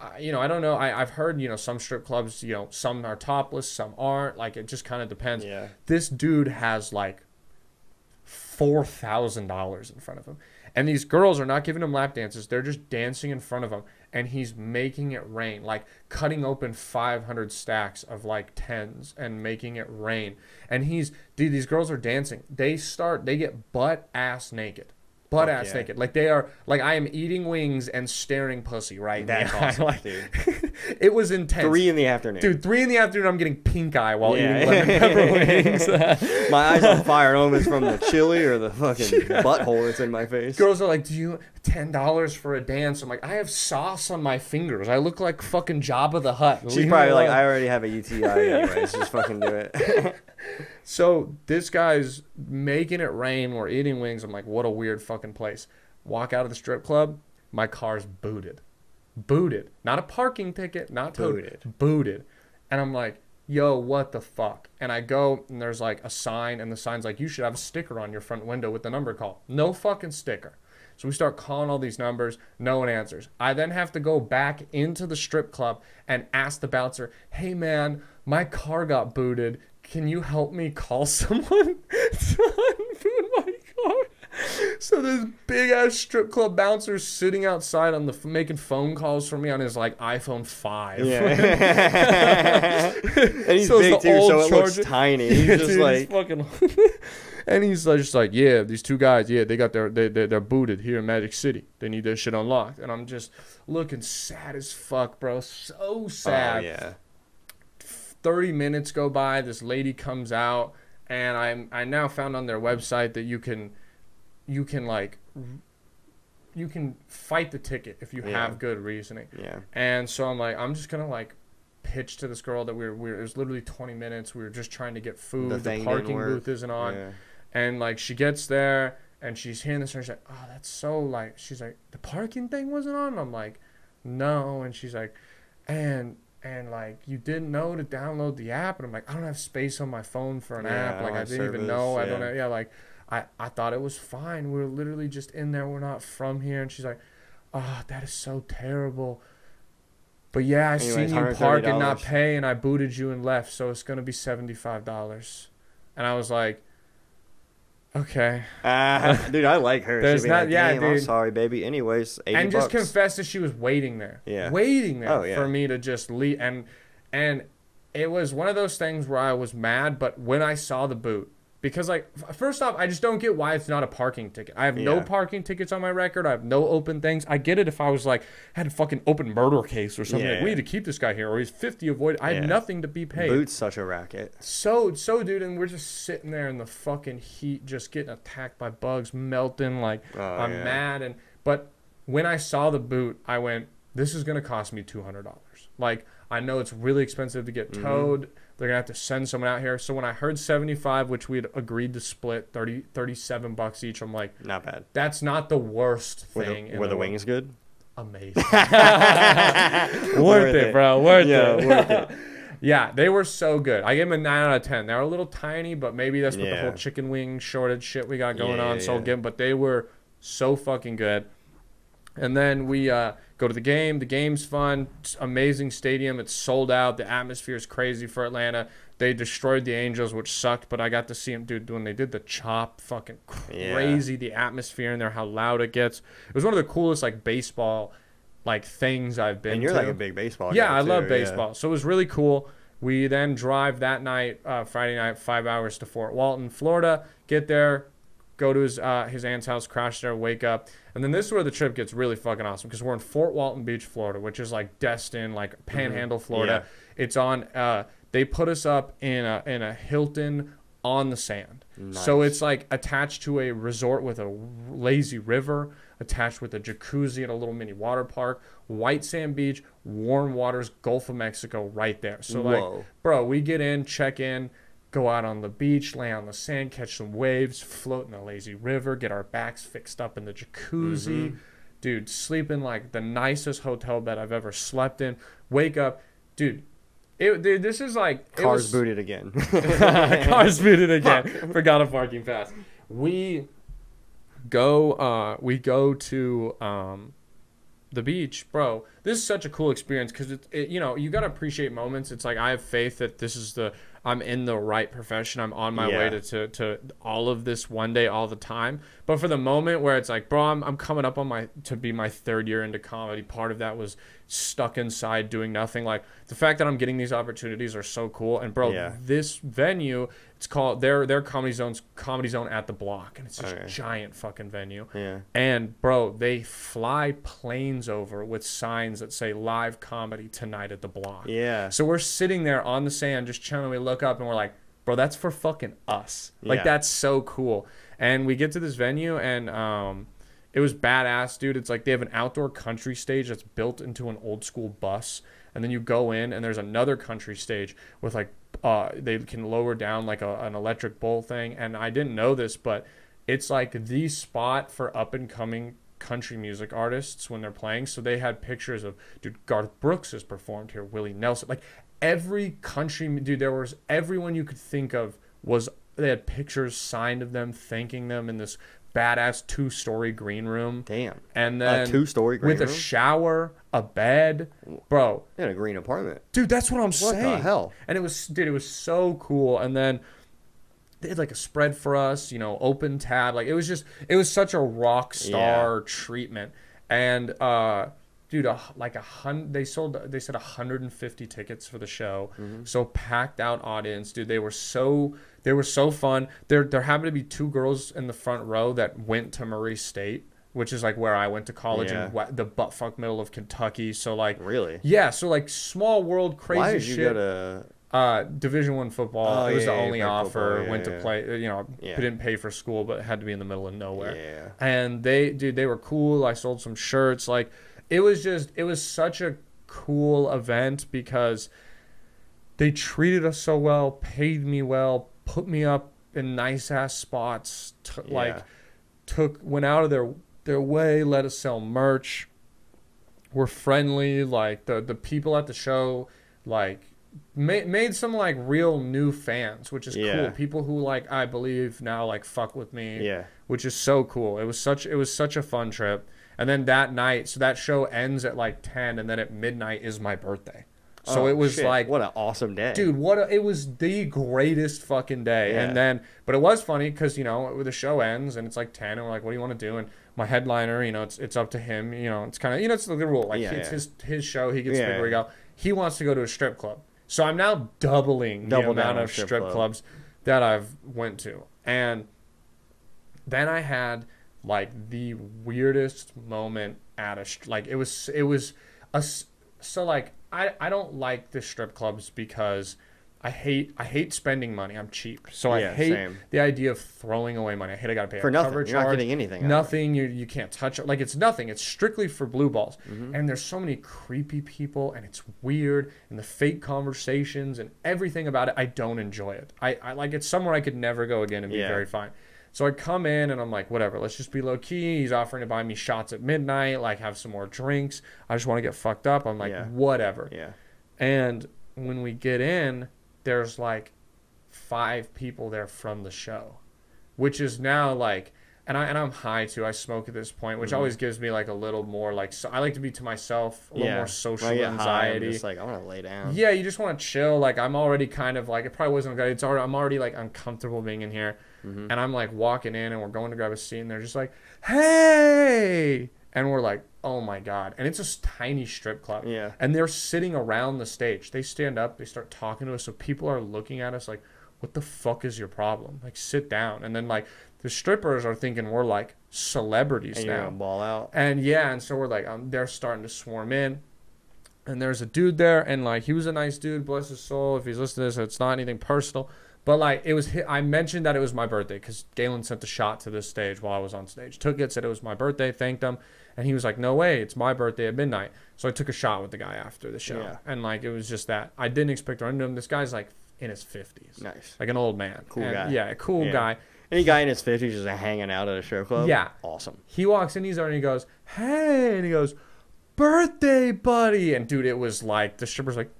uh, you know, I don't know. I I've heard you know some strip clubs, you know, some are topless, some aren't. Like it just kind of depends. Yeah. This dude has like four thousand dollars in front of him, and these girls are not giving him lap dances. They're just dancing in front of him, and he's making it rain, like cutting open 500 stacks of like tens and making it rain. And he's, dude, these girls are dancing. They start, they get butt ass naked. Butt Fuck ass yeah. naked. Like they are, like I am eating wings and staring pussy right That's now. awesome, like, dude. it was intense. Three in the afternoon. Dude, three in the afternoon, I'm getting pink eye while Yeah. eating lemon pepper wings. my eyes on fire. I don't know if it's from the chili or the fucking butthole that's in my face. Girls are like, "Do you ten dollars for a dance?" I'm like, "I have sauce on my fingers. I look like fucking Jabba the Hutt." She's me probably like. I already have a UTI anyways. Just fucking do it. So this guy's making it rain. We're eating wings. I'm like, "What a weird fucking place." Walk out of the strip club. My car's booted, booted. Not a parking ticket. Not towed, Booted. booted. And I'm like, "Yo, what the fuck?" And I go and there's like a sign, and the sign's like, "You should have a sticker on your front window with the number call." No fucking sticker. So we start calling all these numbers. No one answers. I then have to go back into the strip club and ask the bouncer, "Hey man, my car got booted. Can you help me call someone to unboot my car?" So this big ass strip club bouncer sitting outside on the making phone calls for me on his like iPhone five. Yeah. and he's So big too, so it looks tiny. He's Yeah, just dude, like, fucking. And he's just like, yeah, these two guys, yeah, they got their they they they're booted here in Magic City. They need their shit unlocked, and I'm just looking sad as fuck, bro. So sad. oh sad. yeah. 30 minutes go by this lady comes out and i'm i now found on their website that you can you can like you can fight the ticket if you Yeah. have good reasoning Yeah. and so i'm like i'm just gonna like pitch to this girl that we were, we were it was literally 20 minutes we were just trying to get food The the, parking booth isn't on Yeah. And like she gets there and she's hearing this and she's like, Oh, that's so like she's like, The parking thing wasn't on? And I'm like, No and she's like, and and like you didn't know to download the app and I'm like, I don't have space on my phone for an Yeah, app. Like I have didn't even service, know. I don't yeah. know yeah, like I, I thought it was fine. we are literally just in there, we're not from here and she's like, Oh, that is so terrible. But yeah, I Anyways, seen you park and not pay and I booted you and left, so it's gonna be seventy five dollars. And I was like, Okay. Ah, dude, I like her. There's not- like, yeah, "Damn, I'm sorry, baby. Anyways, 80 and just bucks. confess that she was waiting there. Yeah. Waiting there Oh, yeah. for me to just leave and and it was one of those things where I was mad, but when I saw the boot, because like first off, I just don't get why it's not a parking ticket. I have no parking tickets on my record. I have no open things. I get it if I was like had a fucking open murder case or something. Like, Yeah. we need to keep this guy here, or he's fifty avoid. I have nothing to be paid. Boots such a racket. So so dude, and we're just sitting there in the fucking heat, just getting attacked by bugs, melting. Like Oh, I'm yeah. mad, and but when I saw the boot, I went, "This is gonna cost me two hundred dollars." Like I know it's really expensive to get Mm-hmm. They're gonna have to send someone out here. So when I heard seventy five, which we had agreed to split 30, 37 bucks each, I'm like, Not bad. that's not the worst Were thing. the, were the world." wings good? amazing? worth it, bro. Worth Yeah, it. worth it. Yeah, they were so good. I gave them a nine out of ten. They're a little tiny, but maybe that's with the whole chicken wing shortage shit we got going Yeah, on. So yeah. I'll give 'em- but they were so fucking good. And then we uh, go to the game. The game's fun. It's amazing stadium. It's sold out. The atmosphere is crazy for Atlanta. They destroyed the Angels, which sucked, but I got to see them, dude, when they did the chop. Fucking Yeah. crazy. The atmosphere in there, how loud it gets. It was one of the coolest like baseball like things I've been And you're to. like a big baseball Yeah, I love too, yeah. baseball. So it was really cool. We then drive that night, uh, Friday night, five hours to Fort Walton, Florida. Get there, go to his uh, his aunt's house, crash there, wake up, and then this is where the trip gets really fucking awesome because we're in Fort Walton Beach, Florida, which is like Destin, like Panhandle, Florida. It's on. Uh, they put us up in a in a Hilton on the sand. So it's like attached to a resort with a lazy river, attached with a jacuzzi and a little mini water park, white sand beach, warm waters, Gulf of Mexico right there. So like, bro, we get in, check in, go out on the beach, lay on the sand, catch some waves, float in the lazy river, get our backs fixed up in the jacuzzi. Mm-hmm. Dude, sleep in like the nicest hotel bed I've ever slept in. Wake up, dude. It, dude, this is like Cars was- booted again. Cars booted again. Forgot a parking pass. We go uh we go to um the beach, bro. This is such a cool experience because it, it, you know, you gotta appreciate moments. It's like I have faith that this is the I'm in the right profession. I'm on my Yeah. way to, to to all of this one day, all the time. But for the moment where it's like, bro, I'm, I'm coming up on my to be my third year into comedy. Part of that was stuck inside doing nothing. Like the fact that I'm getting these opportunities are so cool. And bro, Yeah. this venue, it's called their their comedy zones comedy zone at the block, and it's this Okay. giant fucking venue. Yeah. And bro, they fly planes over with signs that say live comedy tonight at the block. Yeah. So we're sitting there on the sand just chilling. We look up and we're like, bro, that's for fucking us. Like Yeah. that's so cool. And we get to this venue and um it was badass, dude. It's like they have an outdoor country stage that's built into an old school bus. And then you go in and there's another country stage with like uh they can lower down like a, an electric bowl thing. And I didn't know this, but it's like the spot for up and coming country music artists when they're playing. So they had pictures of dude Garth Brooks has performed here, Willie Nelson, like every country dude. There was everyone you could think of was they had pictures signed of them, thanking them in this badass two story green room, Damn. and then a two-story green room. with a shower, a bed, bro. In a green apartment. Dude, that's what I'm saying. What the hell? And it was, dude, it was so cool. And then they had like a spread for us, you know, open tab. Like it was just, it was such a rock star treatment. And uh, dude, a, like a hundred, they sold, they said 150 tickets for the show. Mm-hmm. So packed out audience, dude. They were so, they were so fun. There, there happened to be two girls in the front row that went to Murray State. Which is like where I went to college Yeah. in the buttfuck middle of Kentucky. So like, Really? yeah, so like small world crazy Why did you shit. go to? uh, Division One football. Oh, it was yeah, the only offer. football, Went yeah, to play. You know, Yeah. didn't pay for school, but had to be in the middle of nowhere. Yeah. And they, dude, they were cool. I sold some shirts. Like, it was just, it was such a cool event because they treated us so well, paid me well, put me up in nice ass spots. T- Like, took went out of their their way, let us sell merch. Were friendly. Like the the people at the show, like made made some like real new fans, which is Yeah. cool. People who like I believe now like fuck with me Yeah. which is so cool. It was such it was such a fun trip. And then that night, so that show ends at like 10 and then at midnight is my birthday. So Oh, it was shit. like what an awesome day. dude, what a, it was the greatest fucking day. Yeah. And then but it was funny cuz you know, the show ends and it's like 10 and we're like what do you want to do? And my headliner, you know, it's it's up to him, you know, it's kind of you know, it's the rule. Like Yeah, it's yeah. his his show, he gets to Yeah, pick where he yeah. go. He wants to go to a strip club. So I'm now doubling Double the amount of strip club. clubs that I've went to. And then I had like the weirdest moment at a like it was it was a so like I I don't like the strip clubs because I hate I hate spending money. I'm cheap, so I hate same. the idea of throwing away money. I hate I gotta pay For nothing. You're not getting anything out of it. Nothing. You you can't touch it. Like it's nothing. It's strictly for blue balls. Mm-hmm. And there's so many creepy people, and it's weird, and the fake conversations and everything about it. I don't enjoy it. I, I like it's somewhere I could never go again and be Yeah. very fine. So I come in and I'm like, whatever, let's just be low key. He's offering to buy me shots at midnight, like have some more drinks. I just want to get fucked up. I'm like, Yeah. whatever. Yeah. And when we get in, there's like five people there from the show, which is now like, and I and I'm high too. I smoke at this point, which always gives me like a little more like. So I like to be to myself, a little Mm-hmm. yeah. more social I get high, I'm anxiety. just like I want to lay down. Yeah, you just want to chill. Like I'm already kind of like it probably wasn't good. It's already I'm already like uncomfortable being in here, Mm-hmm. and I'm like walking in and we're going to grab a seat and they're just like, hey, and we're like, oh my god, and it's a tiny strip club. Yeah. And they're sitting around the stage. They stand up, they start talking to us, so people are looking at us like, what the fuck is your problem? Like sit down, and then like the strippers are thinking we're like celebrities And now. ball out. And yeah, and so we're like, um, they're starting to swarm in. And there's a dude there, and like he was a nice dude, bless his soul. If he's listening to this, it's not anything personal, but like it was. I mentioned that it was my birthday because Galen sent the shot to this stage while I was on stage. Took it, said it was my birthday, thanked him, and he was like, "No way, it's my birthday at midnight." So I took a shot with the guy after the show, Yeah. and like it was just that. I didn't expect to run into him. This guy's like in his fifties, Nice. like an old man, Cool And, guy. Yeah, a cool Yeah. guy. Any guy in his fifties just hanging out at a show club. Yeah. Awesome. He walks in, he's there, and he goes, "Hey," and he goes, "Birthday, buddy!" And dude, it was like the strippers like,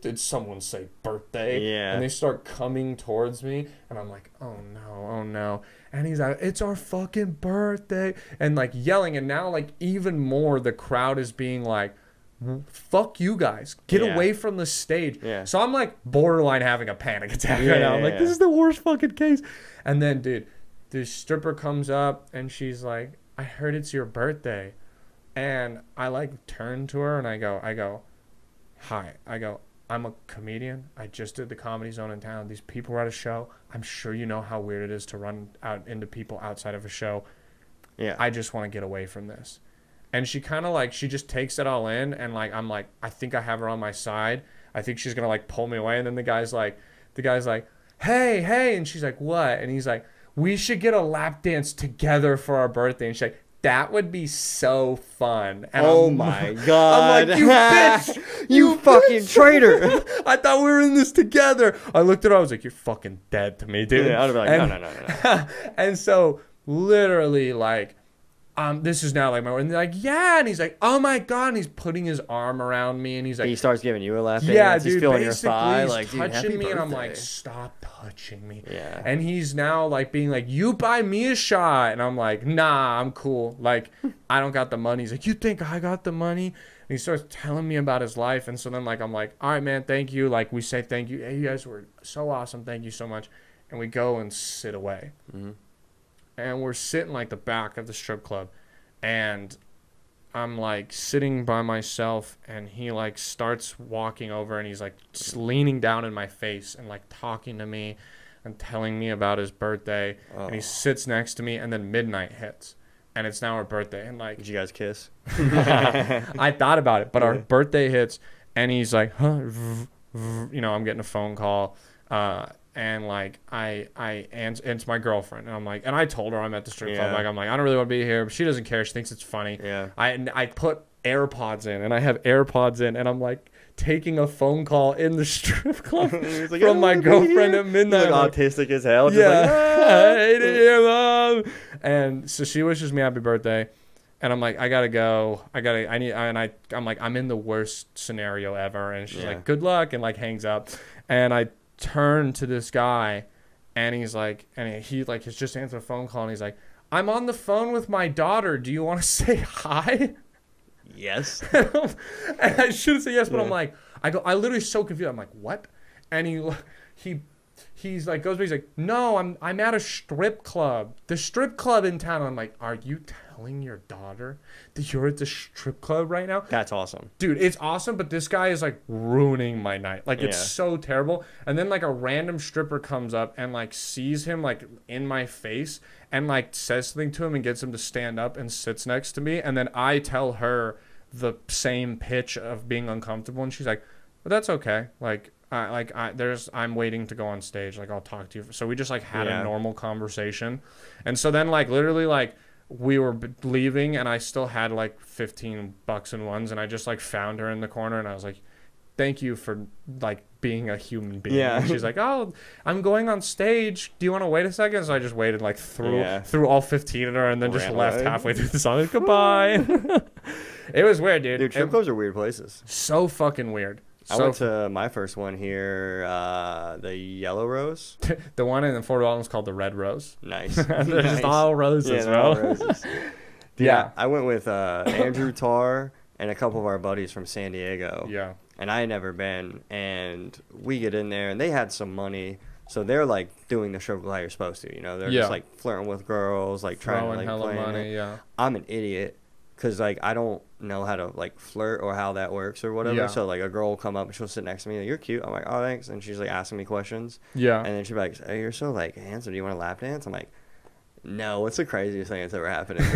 did someone say birthday? Yeah. And they start coming towards me, and I'm like, "Oh no, oh no!" And he's like, "It's our fucking birthday!" And like yelling, and now like even more, the crowd is being like. fuck you guys. Get Yeah. away from the stage. Yeah. So I'm like borderline having a panic attack Yeah, right now. I'm like, this is the worst fucking case. And then, dude, the stripper comes up and she's like, I heard it's your birthday. And I like turn to her and I go, I go, hi. I go, I'm a comedian. I just did the comedy zone in town. These people were at a show. I'm sure you know how weird it is to run out into people outside of a show. Yeah. I just want to get away from this. And she kind of like, she just takes it all in. And like, I'm like, I think I have her on my side. I think she's going to like pull me away. And then the guy's like, the guy's like, hey, hey. And she's like, what? And he's like, we should get a lap dance together for our birthday. And she's like, that would be so fun. And oh I'm- my god. I'm like, you bitch! you fucking traitor. I thought we were in this together. I looked at her. I was like, "You're fucking dead to me, dude." Yeah, I'd be like, and, no, no, no, no. and so, literally, like, um, this is now like my. And they're like, "Yeah," and he's like, "Oh my god!" And he's putting his arm around me, and he's like, he starts giving you a lap dance. "Yeah, he's dude." feeling your basically, thigh, he's like, touching me, and I'm like, "Stop touching me." Yeah. And he's now like being like, "You buy me a shot," and I'm like, "Nah, I'm cool. Like, I don't got the money." He's like, "You think I got the money?" And he starts telling me about his life, and so then like I'm like, "All right, man, thank you." Like we say thank you. Hey, you guys were so awesome. Thank you so much. And we go and sit away, Mhm. And we're sitting like the back of the strip club, and I'm like sitting by myself, and he like starts walking over, and he's like leaning down in my face and like talking to me, and telling me about his birthday, and he Oh. sits next to me, and then midnight hits, and it's now our birthday, and like Did you guys kiss? I thought about it, but our birthday hits, and he's like, huh, you know, I'm getting a phone call, uh, and like I I and it's my girlfriend, and I'm like, and I told her I'm at the strip club, like I'm like I don't really want to be here, but she doesn't care, she thinks it's funny. Yeah. I and I put AirPods in, and I have AirPods in, and I'm like taking a phone call in the strip club like, from my girlfriend at midnight. Like autistic as hell. Yeah, like, I "Ah." hate it here, mom. And so she wishes me happy birthday, and I'm like, I gotta go. I gotta. I need. And I. I'm like, I'm in the worst scenario ever. And she's Yeah. like, good luck, and like hangs up. And I turn to this guy, and he's like, and he like has just answered a phone call, and he's like, I'm on the phone with my daughter. Do you want to say hi? Yes. and I should have said yes, but I'm like, I go, I literally so confused. I'm like, what? And he, he, he's like, goes, he's like, no, I'm, I'm at a strip club, the strip club in town. I'm like, are you telling your daughter that you're at the strip club right now? That's awesome. Dude, it's awesome, but this guy is like ruining my night. Like it's Yeah. so terrible. And then like a random stripper comes up and like sees him like in my face and like says something to him and gets him to stand up and sits next to me. And then I tell her the same pitch of being uncomfortable, and she's like, "But that's okay. Like, I like I there's I'm waiting to go on stage. Like I'll talk to you." So we just like had Yeah. a normal conversation, and so then like literally like we were leaving and I still had like 15 bucks in ones and I just like found her in the corner and I was like thank you for like being a human being. Yeah. and she's like oh I'm going on stage. Do you want to wait a second? So I just waited like through Yeah. through all 15 of her and then just Ran left halfway through the song. Goodbye. It was weird dude, Dude, strip clubs are weird places. so fucking weird I so went to my first one here, uh, the Yellow Rose. the one in the Fort Walton is called the Red Rose Nice. they're Nice. just all roses Yeah, bro all roses. yeah I went with uh, Andrew Tar and a couple of our buddies from San Diego. yeah and I had never been. And we get in there, and they had some money, so they're like doing the club how you're supposed to. You know, they're Yeah. just like flirting with girls, like trying throwing to like hella money it. yeah I'm an idiot because like I don't know how to like flirt or how that works or whatever. Yeah. So like a girl will come up and she'll sit next to me, like, you're cute. I'm like, oh thanks, and she's like asking me questions, yeah and then she'll be like, hey, you're so like handsome. Do you want to lap dance? I'm like. No, what's the craziest thing that's ever happened?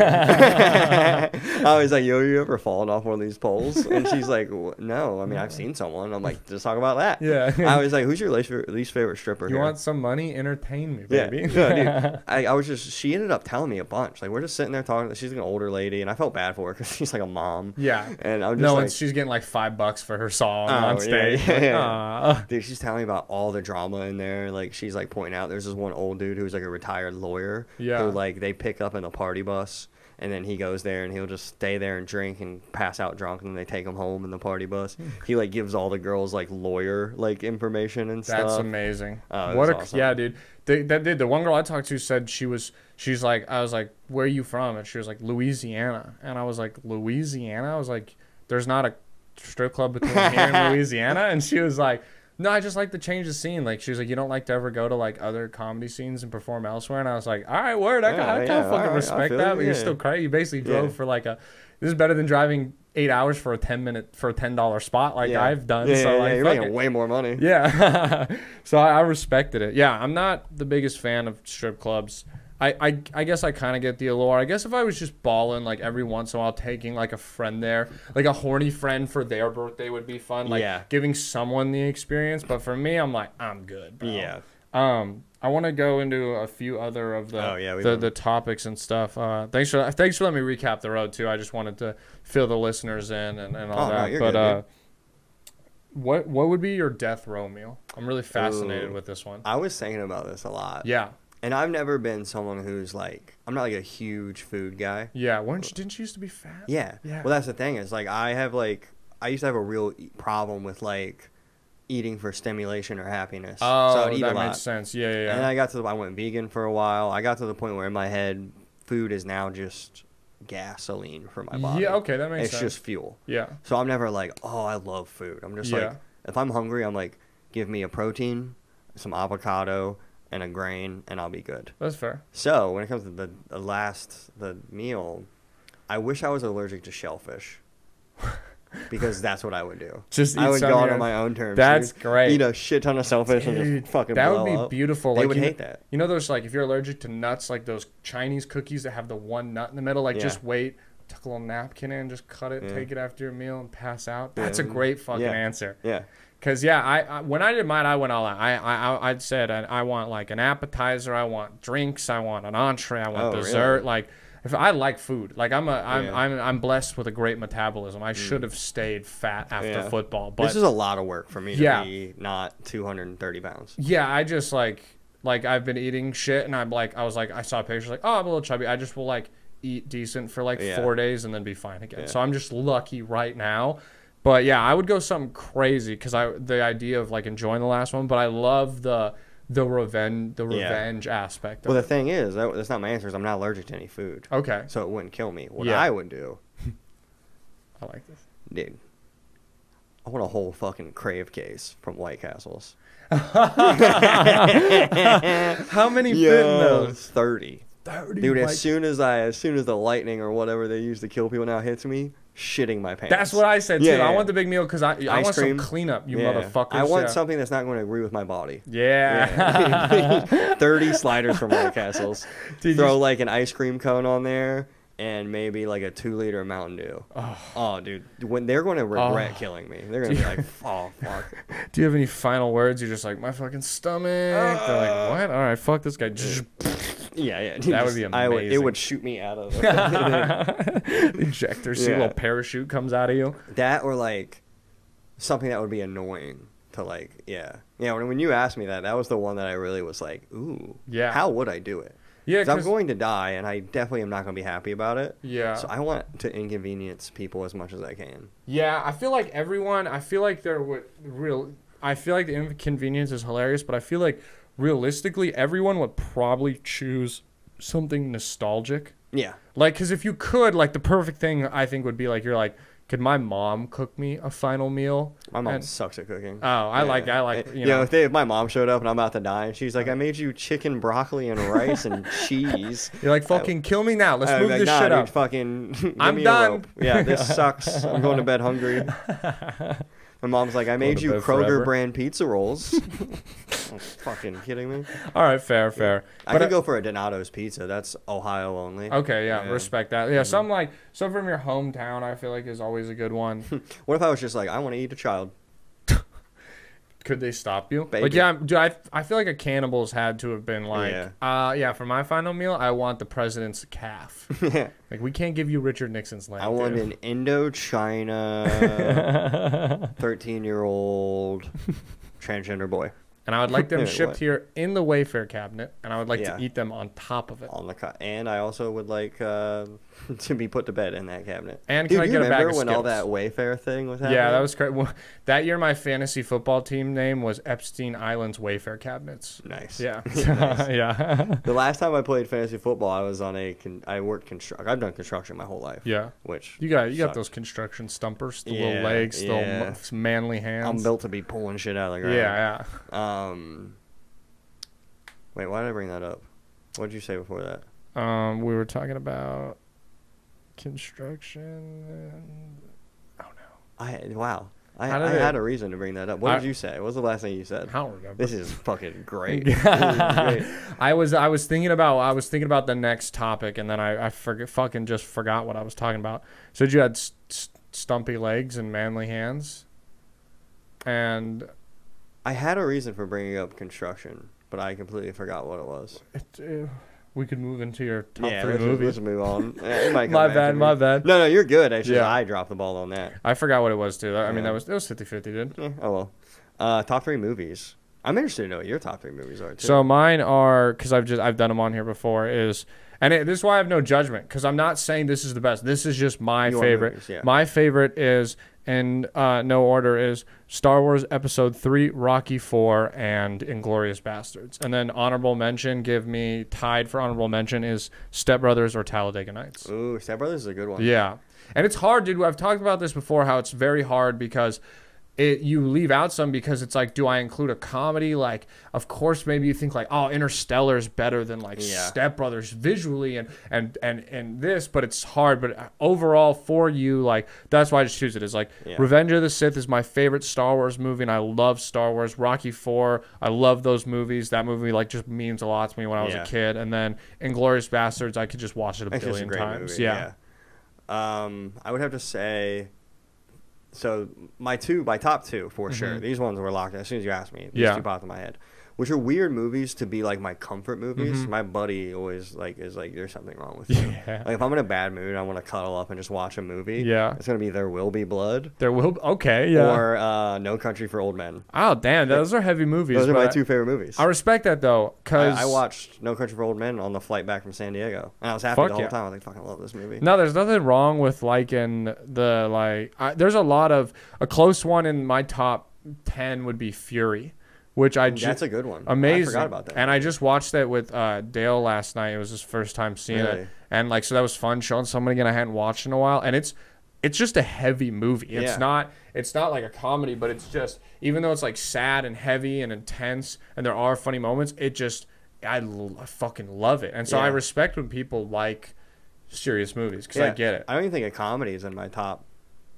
I was like, "Yo, you ever fallen off one of these poles?" And she's like, "No, I mean, I've seen someone." I'm like, "Just talk about that." yeah I was like, "Who's your least favorite, least favorite stripper?" You here?" want some money? Entertain me, baby. yeah, dude. I, I was just she ended up telling me a bunch. Like we're just sitting there talking. She's like an older lady, and I felt bad for her because she's like a mom. yeah. And I'm just No, like, and she's getting like five bucks for her song Oh, on stage. yeah, Like, yeah. aw. dude, she's telling me about all the drama in there. Like she's like pointing out there's this one old dude who's like a retired lawyer. Yeah. Who like they pick up in a party bus. And then he goes there and he'll just stay there and drink and pass out drunk and then they take him home in the party bus. Hmm. he like gives all the girls like lawyer like information and stuff. That's amazing. Oh, what a awesome. yeah, dude. They, that did the one girl I talked to said she was she's like I was like where are you from and she was like Louisiana and I was like Louisiana I was like there's not a strip club between here and Louisiana, and she was like. No, I just like to change the scene. Like she was like, you don't like to ever go to like other comedy scenes and perform elsewhere. And I was like, all right, word, I, Yeah, kind I kind of fucking alright, I respect that. you, But you're still crazy. You basically drove Yeah. for like a. This is better than driving eight hours for a ten minute for a ten dollar spot like yeah. I've done. Yeah, so yeah, like, yeah, you're making it. way more money. Yeah. so I, I respected it. Yeah, I'm not the biggest fan of strip clubs. I, I, I guess I kind of get the allure. I guess if I was just balling like every once in a while, taking like a friend there, like a horny friend for their birthday would be fun. Like Yeah. giving someone the experience. But for me, I'm like, I'm good. Bro. Yeah. Um, I want to go into a few other of the Oh, yeah, the, the topics and stuff. Uh, thanks for thanks for letting me recap the road too. I just wanted to fill the listeners in and, and all Oh, that. you're but good, uh, what what would be your death row meal? I'm really fascinated Ooh. with this one. I was thinking about this a lot. Yeah, And I've never been someone who's like, I'm not like a huge food guy. yeah. weren't you, didn't you used to be fat? Yeah. Yeah. Well, that's the thing is like I have like I used to have a real problem with like eating for stimulation or happiness. Oh, so I'd oh, eat that a lot. makes sense. Yeah, yeah. And. I got to the, I went vegan for a while. I got to the point where in my head, food is now just gasoline for my body. yeah, okay, that makes It's sense. It's just fuel. yeah, So I'm never like, oh, I love food. I'm just Yeah. like, if I'm hungry, I'm like, give me a protein, some avocado, and a grain, and I'll be good. that's fair. So when it comes to the, the last the meal, I wish I was allergic to shellfish. because that's what I would do. Just I would go out on my own terms. That's dude. great. Eat a shit ton of shellfish and just fucking that would be up. beautiful. They like, would hate know, that. You know those like if you're allergic to nuts, like those Chinese cookies that have the one nut in the middle. Like Yeah. just wait, tuck a little napkin in, just cut it, Yeah. take it after your meal, and pass out. Yeah. That's a great fucking Yeah. answer. Yeah. Cause yeah, I, I when I did mine, I went all out. I I I I'd said I, I want like an appetizer, I want drinks, I want an entree, I want Oh, really? dessert. Like if I like food, like I'm a I'm, Yeah. Mm. I'm I'm blessed with a great metabolism. I should have stayed fat after Yeah. football, but this is a lot of work for me to Yeah. be not 230 pounds. yeah, I just like like I've been eating shit, and I'm like I was like I saw pictures like oh I'm a little chubby. I just will like eat decent for like Yeah. four days and then be fine again. Yeah. So I'm just lucky right now. But yeah, I would go something crazy because I the idea of like enjoying the last one, but I love the the revenge the Yeah. revenge aspect. Of Well, the it. thing is, that, that's not my answer. Is I'm not allergic to any food, Okay, so it wouldn't kill me. What Yeah. I would do, I like this. dude, I want a whole fucking crave case from White Castles. How many fit in those? thirty. Thirty. Dude, White- as soon as I, as soon as the lightning or whatever they use to kill people now hits me, shitting my pants. That's what I said too. Yeah, I yeah. want the big meal because I I Ice want cream. some cleanup. You Yeah. motherfuckers. I want something that's not going to agree with my body. Yeah. Yeah. 30 sliders from White Castles. Did Throw you- like an ice cream cone on there and maybe like a two liter Mountain Dew. Oh. Oh, dude. When they're going to regret Oh. killing me. They're going to be like, oh, fuck. Do you have any final words? You're just like my fucking stomach. They're Uh. like, what? All right, fuck this guy. Yeah, yeah. That would be I would, it would shoot me out of it. Ejector seat, Yeah. little parachute comes out of you. that or like something that would be annoying to like, yeah. Yeah, when, when you asked me that, that was the one that I really was like, ooh. Yeah. How would I do it? Yeah, 'Cause I'm going to die, and I definitely am not going to be happy about it. Yeah. So I want to inconvenience people as much as I can. Yeah, I feel like everyone. I feel like they're what real. I feel like the inconvenience is hilarious, but I feel like realistically, everyone would probably choose something nostalgic. Yeah. Like, because if you could, like, the perfect thing I think would be like, you're like, could my mom cook me a final meal? My mom And- sucks at cooking. Oh, I like- I like, you You know. know, if, they, if my mom showed up and I'm about to die, and she's like, "I uh. made you chicken, broccoli, and rice and cheese." You're like, fucking kill me now. Let's I'd move like, this nah, shit dude, up. Fucking. I'm done. Yeah, this sucks. I'm going to bed hungry. My mom's like, "I made you Kroger forever. brand pizza rolls." Fucking kidding me? All right, fair, fair. I But could I- go for a Donato's pizza. That's Ohio only. Okay, yeah, Yeah. respect that. Yeah, some like some from your hometown. I feel like is always a good one. What if I was just like, I want to eat a child? Could they stop you? Like, Baby. yeah, dude, I I feel like a cannibal's had to have been like, Yeah. uh, yeah, for my final meal, I want the president's calf. like, we can't give you Richard Nixon's leg. I want dude. an Indochina 13 year old transgender boy. And I would like them shipped what? here in the Wayfair cabinet, and I would like Yeah. to eat them on top of it. on the co- and I also would like uh, to be put to bed in that cabinet. And Dude, can I you get a bag remember of when all that Wayfair thing was happening? Yeah, that was great. Well, that year, my fantasy football team name was Epstein Island's Wayfair cabinets. nice. Yeah, Nice. yeah, The last time I played fantasy football, I was on a con- I worked construct. I've done construction my whole life. yeah. Which You got you got those construction stumpers, the Yeah, little legs, the yeah. manly hands. I'm built to be pulling shit out of the ground. Yeah, yeah. Um. Wait, why did I bring that up? What did you say before that? Um, we were talking about construction. And, oh no, I wow. I, I had a reason to bring that up. What I- did you say? What was the last thing you said? I don't remember. This is fucking great. Is great. I was I was thinking about I was thinking about the next topic and then I I forget fucking just forgot what I was talking about. So you had st- st- stumpy legs and manly hands, and I had a reason for bringing up construction, but I completely forgot what it was. it, uh, we could move into your top yeah, three let's, just- movies. let's move on. It might come My bad, my bad. No, no, you're good. Actually, Yeah. I dropped the ball on that. I forgot what it was too. I mean that was it was 50-50, dude. Eh, oh well. Uh, top three movies. I'm interested to know what your top three movies are too. So mine are because I've just I've done them on here before is and it, this is why I have no judgment because I'm not saying this is the best. This is just my Your favorite. movies, yeah. My favorite is in uh, no order is Star Wars Episode Three, Rocky Four, and Inglourious Basterds. And then honorable mention, give me tied for honorable mention is Step Brothers or Talladega Nights. Ooh, Step Brothers is a good one. Yeah. And it's hard, dude. I've talked about this before how it's very hard because it you leave out some because it's like, do I include a comedy? Like, of course, maybe you think like, oh, Interstellar is better than like Yeah. Step Brothers visually and and and and this, but it's hard. But overall, for you, like that's why I just choose it. Is like Yeah. Revenge of the Sith is my favorite Star Wars movie, and I love Star Wars. Rocky Four, I love those movies. That movie like just means a lot to me when I was Yeah. a kid. And then Inglourious Basterds, I could just watch it a It's just a billion times. movie. yeah. Um, I would have to say. So my two, my top two for sure. These ones were locked. As soon as you asked me, these Mm-hmm. Yeah. two popped in my head. Which are weird movies to be like my comfort movies. Mhm. My buddy always like is like, "There's something wrong with you." Yeah. Like if I'm in a bad mood, I want to cuddle up and just watch a movie. Yeah. it's gonna be There Will Be Blood There will okay, yeah. or uh, No Country for Old Men. oh damn, those are heavy movies. Those are my two favorite movies. I respect that though, cause I, I watched No Country for Old Men on the flight back from San Diego, and I was happy Fuck the whole yeah. time. I was like, "Fucking love this movie." No, there's nothing wrong with liking the like. I, there's a lot of a close one in my top ten would be Fury, which I ju- That's a good one. Amazing. I forgot about that. And I just watched that with uh, Dale last night. It was his first time seeing Really? it, and like so that was fun showing somebody again I hadn't watched in a while. And it's it's just a heavy movie. It's Yeah. not it's not like a comedy, but it's just even though it's like sad and heavy and intense, and there are funny moments, it just I, l- I fucking love it. And so I respect when people like serious movies because I get it. I don't even think a comedy is in my top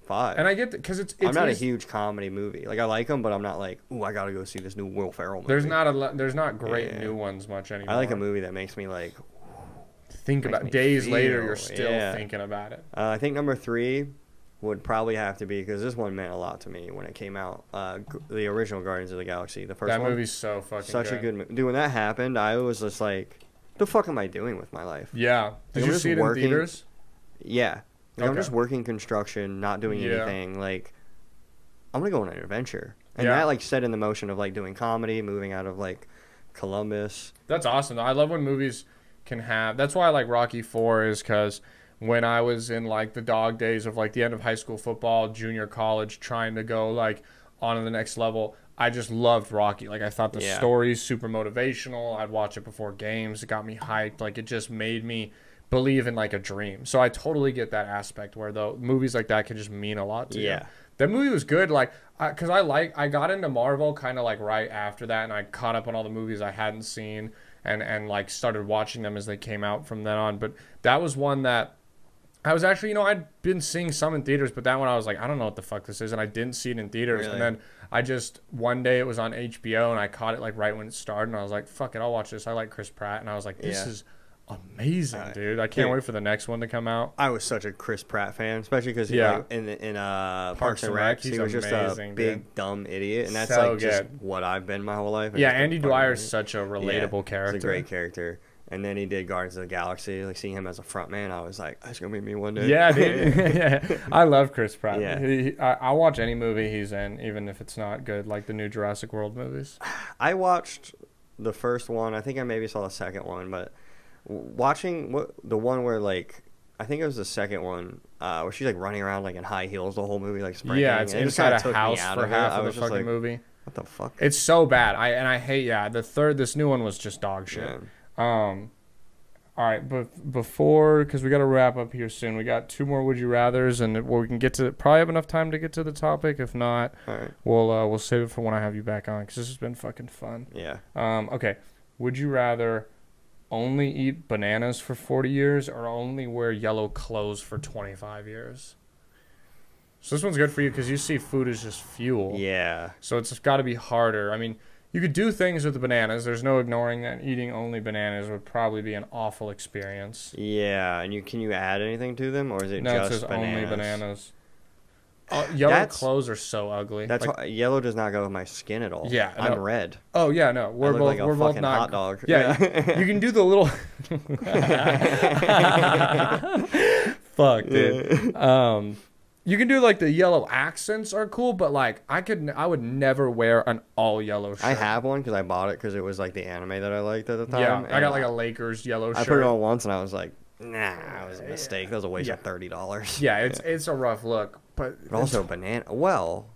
five. And I get because it's, it's I'm not a huge comedy movie. Like I like them, but I'm not like, ooh, I gotta go see this new Will Ferrell movie. There's not a there's not great Yeah. new ones much anymore. I like a movie that makes me like. Think about days later, you're still yeah. thinking about it. Uh, I think number three would probably have to be because this one meant a lot to me when it came out. Uh, the original Guardians of the Galaxy, the first that one. movie's so fucking such good. a good movie. Dude, when that happened, I was just like, the fuck am I doing with my life? Yeah. Did you see it working- in theaters? Yeah. Like, I'm just working construction, not doing Yeah. anything. Like, I'm gonna go on an adventure, and Yeah. that like set in the motion of like doing comedy, moving out of like Columbus. That's awesome. I love when movies can have. That's why I like Rocky Four is because when I was in like the dog days of like the end of high school football, junior college, trying to go like on to the next level. I just loved Rocky. Like I thought the Yeah. story's super motivational. I'd watch it before games. It got me hyped. Like it just made me believe in like a dream. So I totally get that aspect where though movies like that can just mean a lot to you. Yeah. That movie was good, like, because I like I got into Marvel kind of like right after that, and I caught up on all the movies I hadn't seen, and and like started watching them as they came out from then on. But that was one that I was actually, you know, I'd been seeing some in theaters, but that one I was like, I don't know what the fuck this is, and I didn't see it in theaters. Really? And then I just one day it was on HBO, and I caught it like right when it started, and I was like, fuck it, I'll watch this. I like Chris Pratt, and I was like, this Yeah. is amazing, Uh, dude. I can't dude. wait for the next one to come out. I was such a Chris Pratt fan, especially because Yeah. like, in in uh, Parks, and Rec, he was just amazing, a big dude. dumb idiot, and that's So like just what I've been my whole life. Yeah, Andy Dwyer is such a Yeah, relatable character. He's a great character. And then he did Guardians of the Galaxy. Like seeing him as a front man, I was like, that's gonna be me one day. Yeah, dude. yeah. I love Chris Pratt. Yeah. He, I, I'll watch any movie he's in, even if it's not good, like the new Jurassic World movies. I watched the first one. I think I maybe saw the second one, but watching what the one where like I think it was the second one uh, where she's like running around like in high heels the whole movie, like sprinting. Yeah, it's and it inside a house for of half of the fucking like, movie. What the fuck? It's so bad. I and I hate. Yeah, the third, this new one was just dog shit. Yeah. Um, all right, but before because we got to wrap up here soon. We got two more would you rather's, and well, we can get to probably have enough time to get to the topic. If not, right. we'll uh, we'll save it for when I have you back on because this has been fucking fun. Yeah. Um, okay, would you rather only eat bananas for forty years or only wear yellow clothes for twenty five years? So this one's good for you because you see food as just fuel. Yeah. So it's got to be harder. I mean, you could do things with the bananas. There's no ignoring that eating only bananas would probably be an awful experience. Yeah. And you can you add anything to them or is it no, it just says bananas? only bananas. Uh, yellow That's- clothes are so ugly. That's Like- why, yellow does not go with my skin at all. Yeah, I'm no. red. oh yeah, no, we're both like a we're both not. hot dog. Yeah, you, you can do the little. Fuck, dude. Um, you can do like the yellow accents are cool, but like I could, I would never wear an all yellow shirt. I have one because I bought it because it was like the anime that I liked at the time. Yeah, I got like a Lakers yellow I shirt. I put it on once and I was like, nah, it was a mistake. That was a waste Yeah. of thirty dollars. Yeah, it's it's a rough look, but But also banana. Well,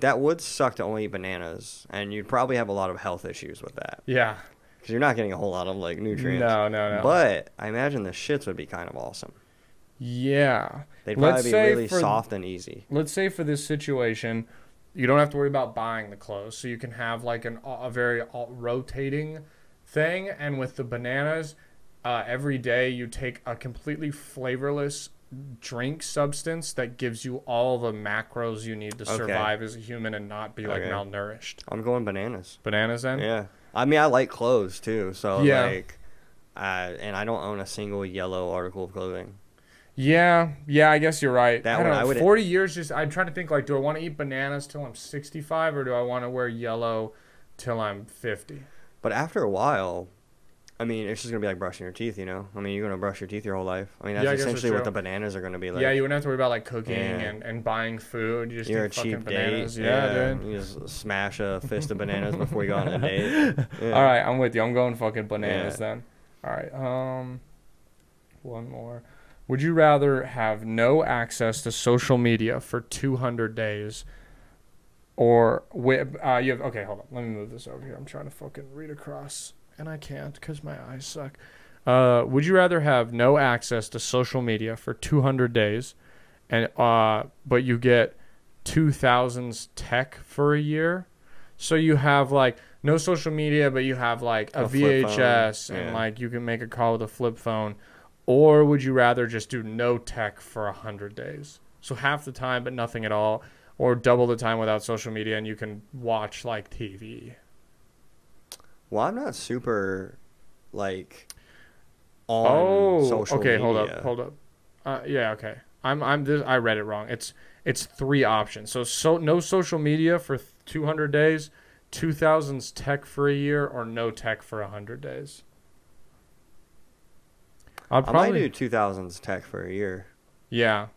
that would suck to only eat bananas, and you'd probably have a lot of health issues with that yeah. because you're not getting a whole lot of like nutrients. No, no, no. But I imagine the shits would be kind of awesome. yeah, They'd Let's probably be really for- soft and easy. let's say for this situation, you don't have to worry about buying the clothes, so you can have like an a very uh, rotating thing. And with the bananas, uh, every day you take a completely flavorless drink substance that gives you all the macros you need to Okay. survive as a human and not be like Okay. malnourished. I'm going bananas. Bananas, then. Yeah. I mean, I like clothes too, so Yeah. like, uh, and I don't own a single yellow article of clothing. Yeah, yeah, I guess you're right. That I don't one, know. I would- 40 years just I'm trying to think like do I want to eat bananas till I'm 65 or do I want to wear yellow till I'm 50? But after a while, I mean, it's just gonna be like brushing your teeth, you know. I mean, you're gonna brush your teeth your whole life. I mean, that's Yeah, I guess that's essentially what true. the bananas are gonna be like. yeah, you wouldn't have to worry about like cooking Yeah. and, and buying food. You just You're a eat fucking cheap bananas. date. Yeah, dude. You just smash a fist of bananas before you go on a date. Yeah. All right, I'm with you. I'm going fucking bananas then. All right. Um one more. Would you rather have no access to social media for 200 days or with uh you have okay, hold on. Let me move this over here. I'm trying to fucking read across and I can't cuz my eyes suck. Uh would you rather have no access to social media for 200 days and uh but you get 2000s tech for a year? So you have like no social media, but you have like a, A VHS and yeah. like you can make a call with a flip phone. Or would you rather just do no tech for a hundred days? So half the time, but nothing at all, or double the time without social media, and you can watch like TV. Well, I'm not super like on oh, social okay. media. Hold up, hold up. Uh, yeah, okay. I'm I'm this. I read it wrong. It's it's three options. So so no social media for 200 days, 2000s tech for a year, or no tech for 100 days. I'll I might do 2000s tech for a year. Yeah.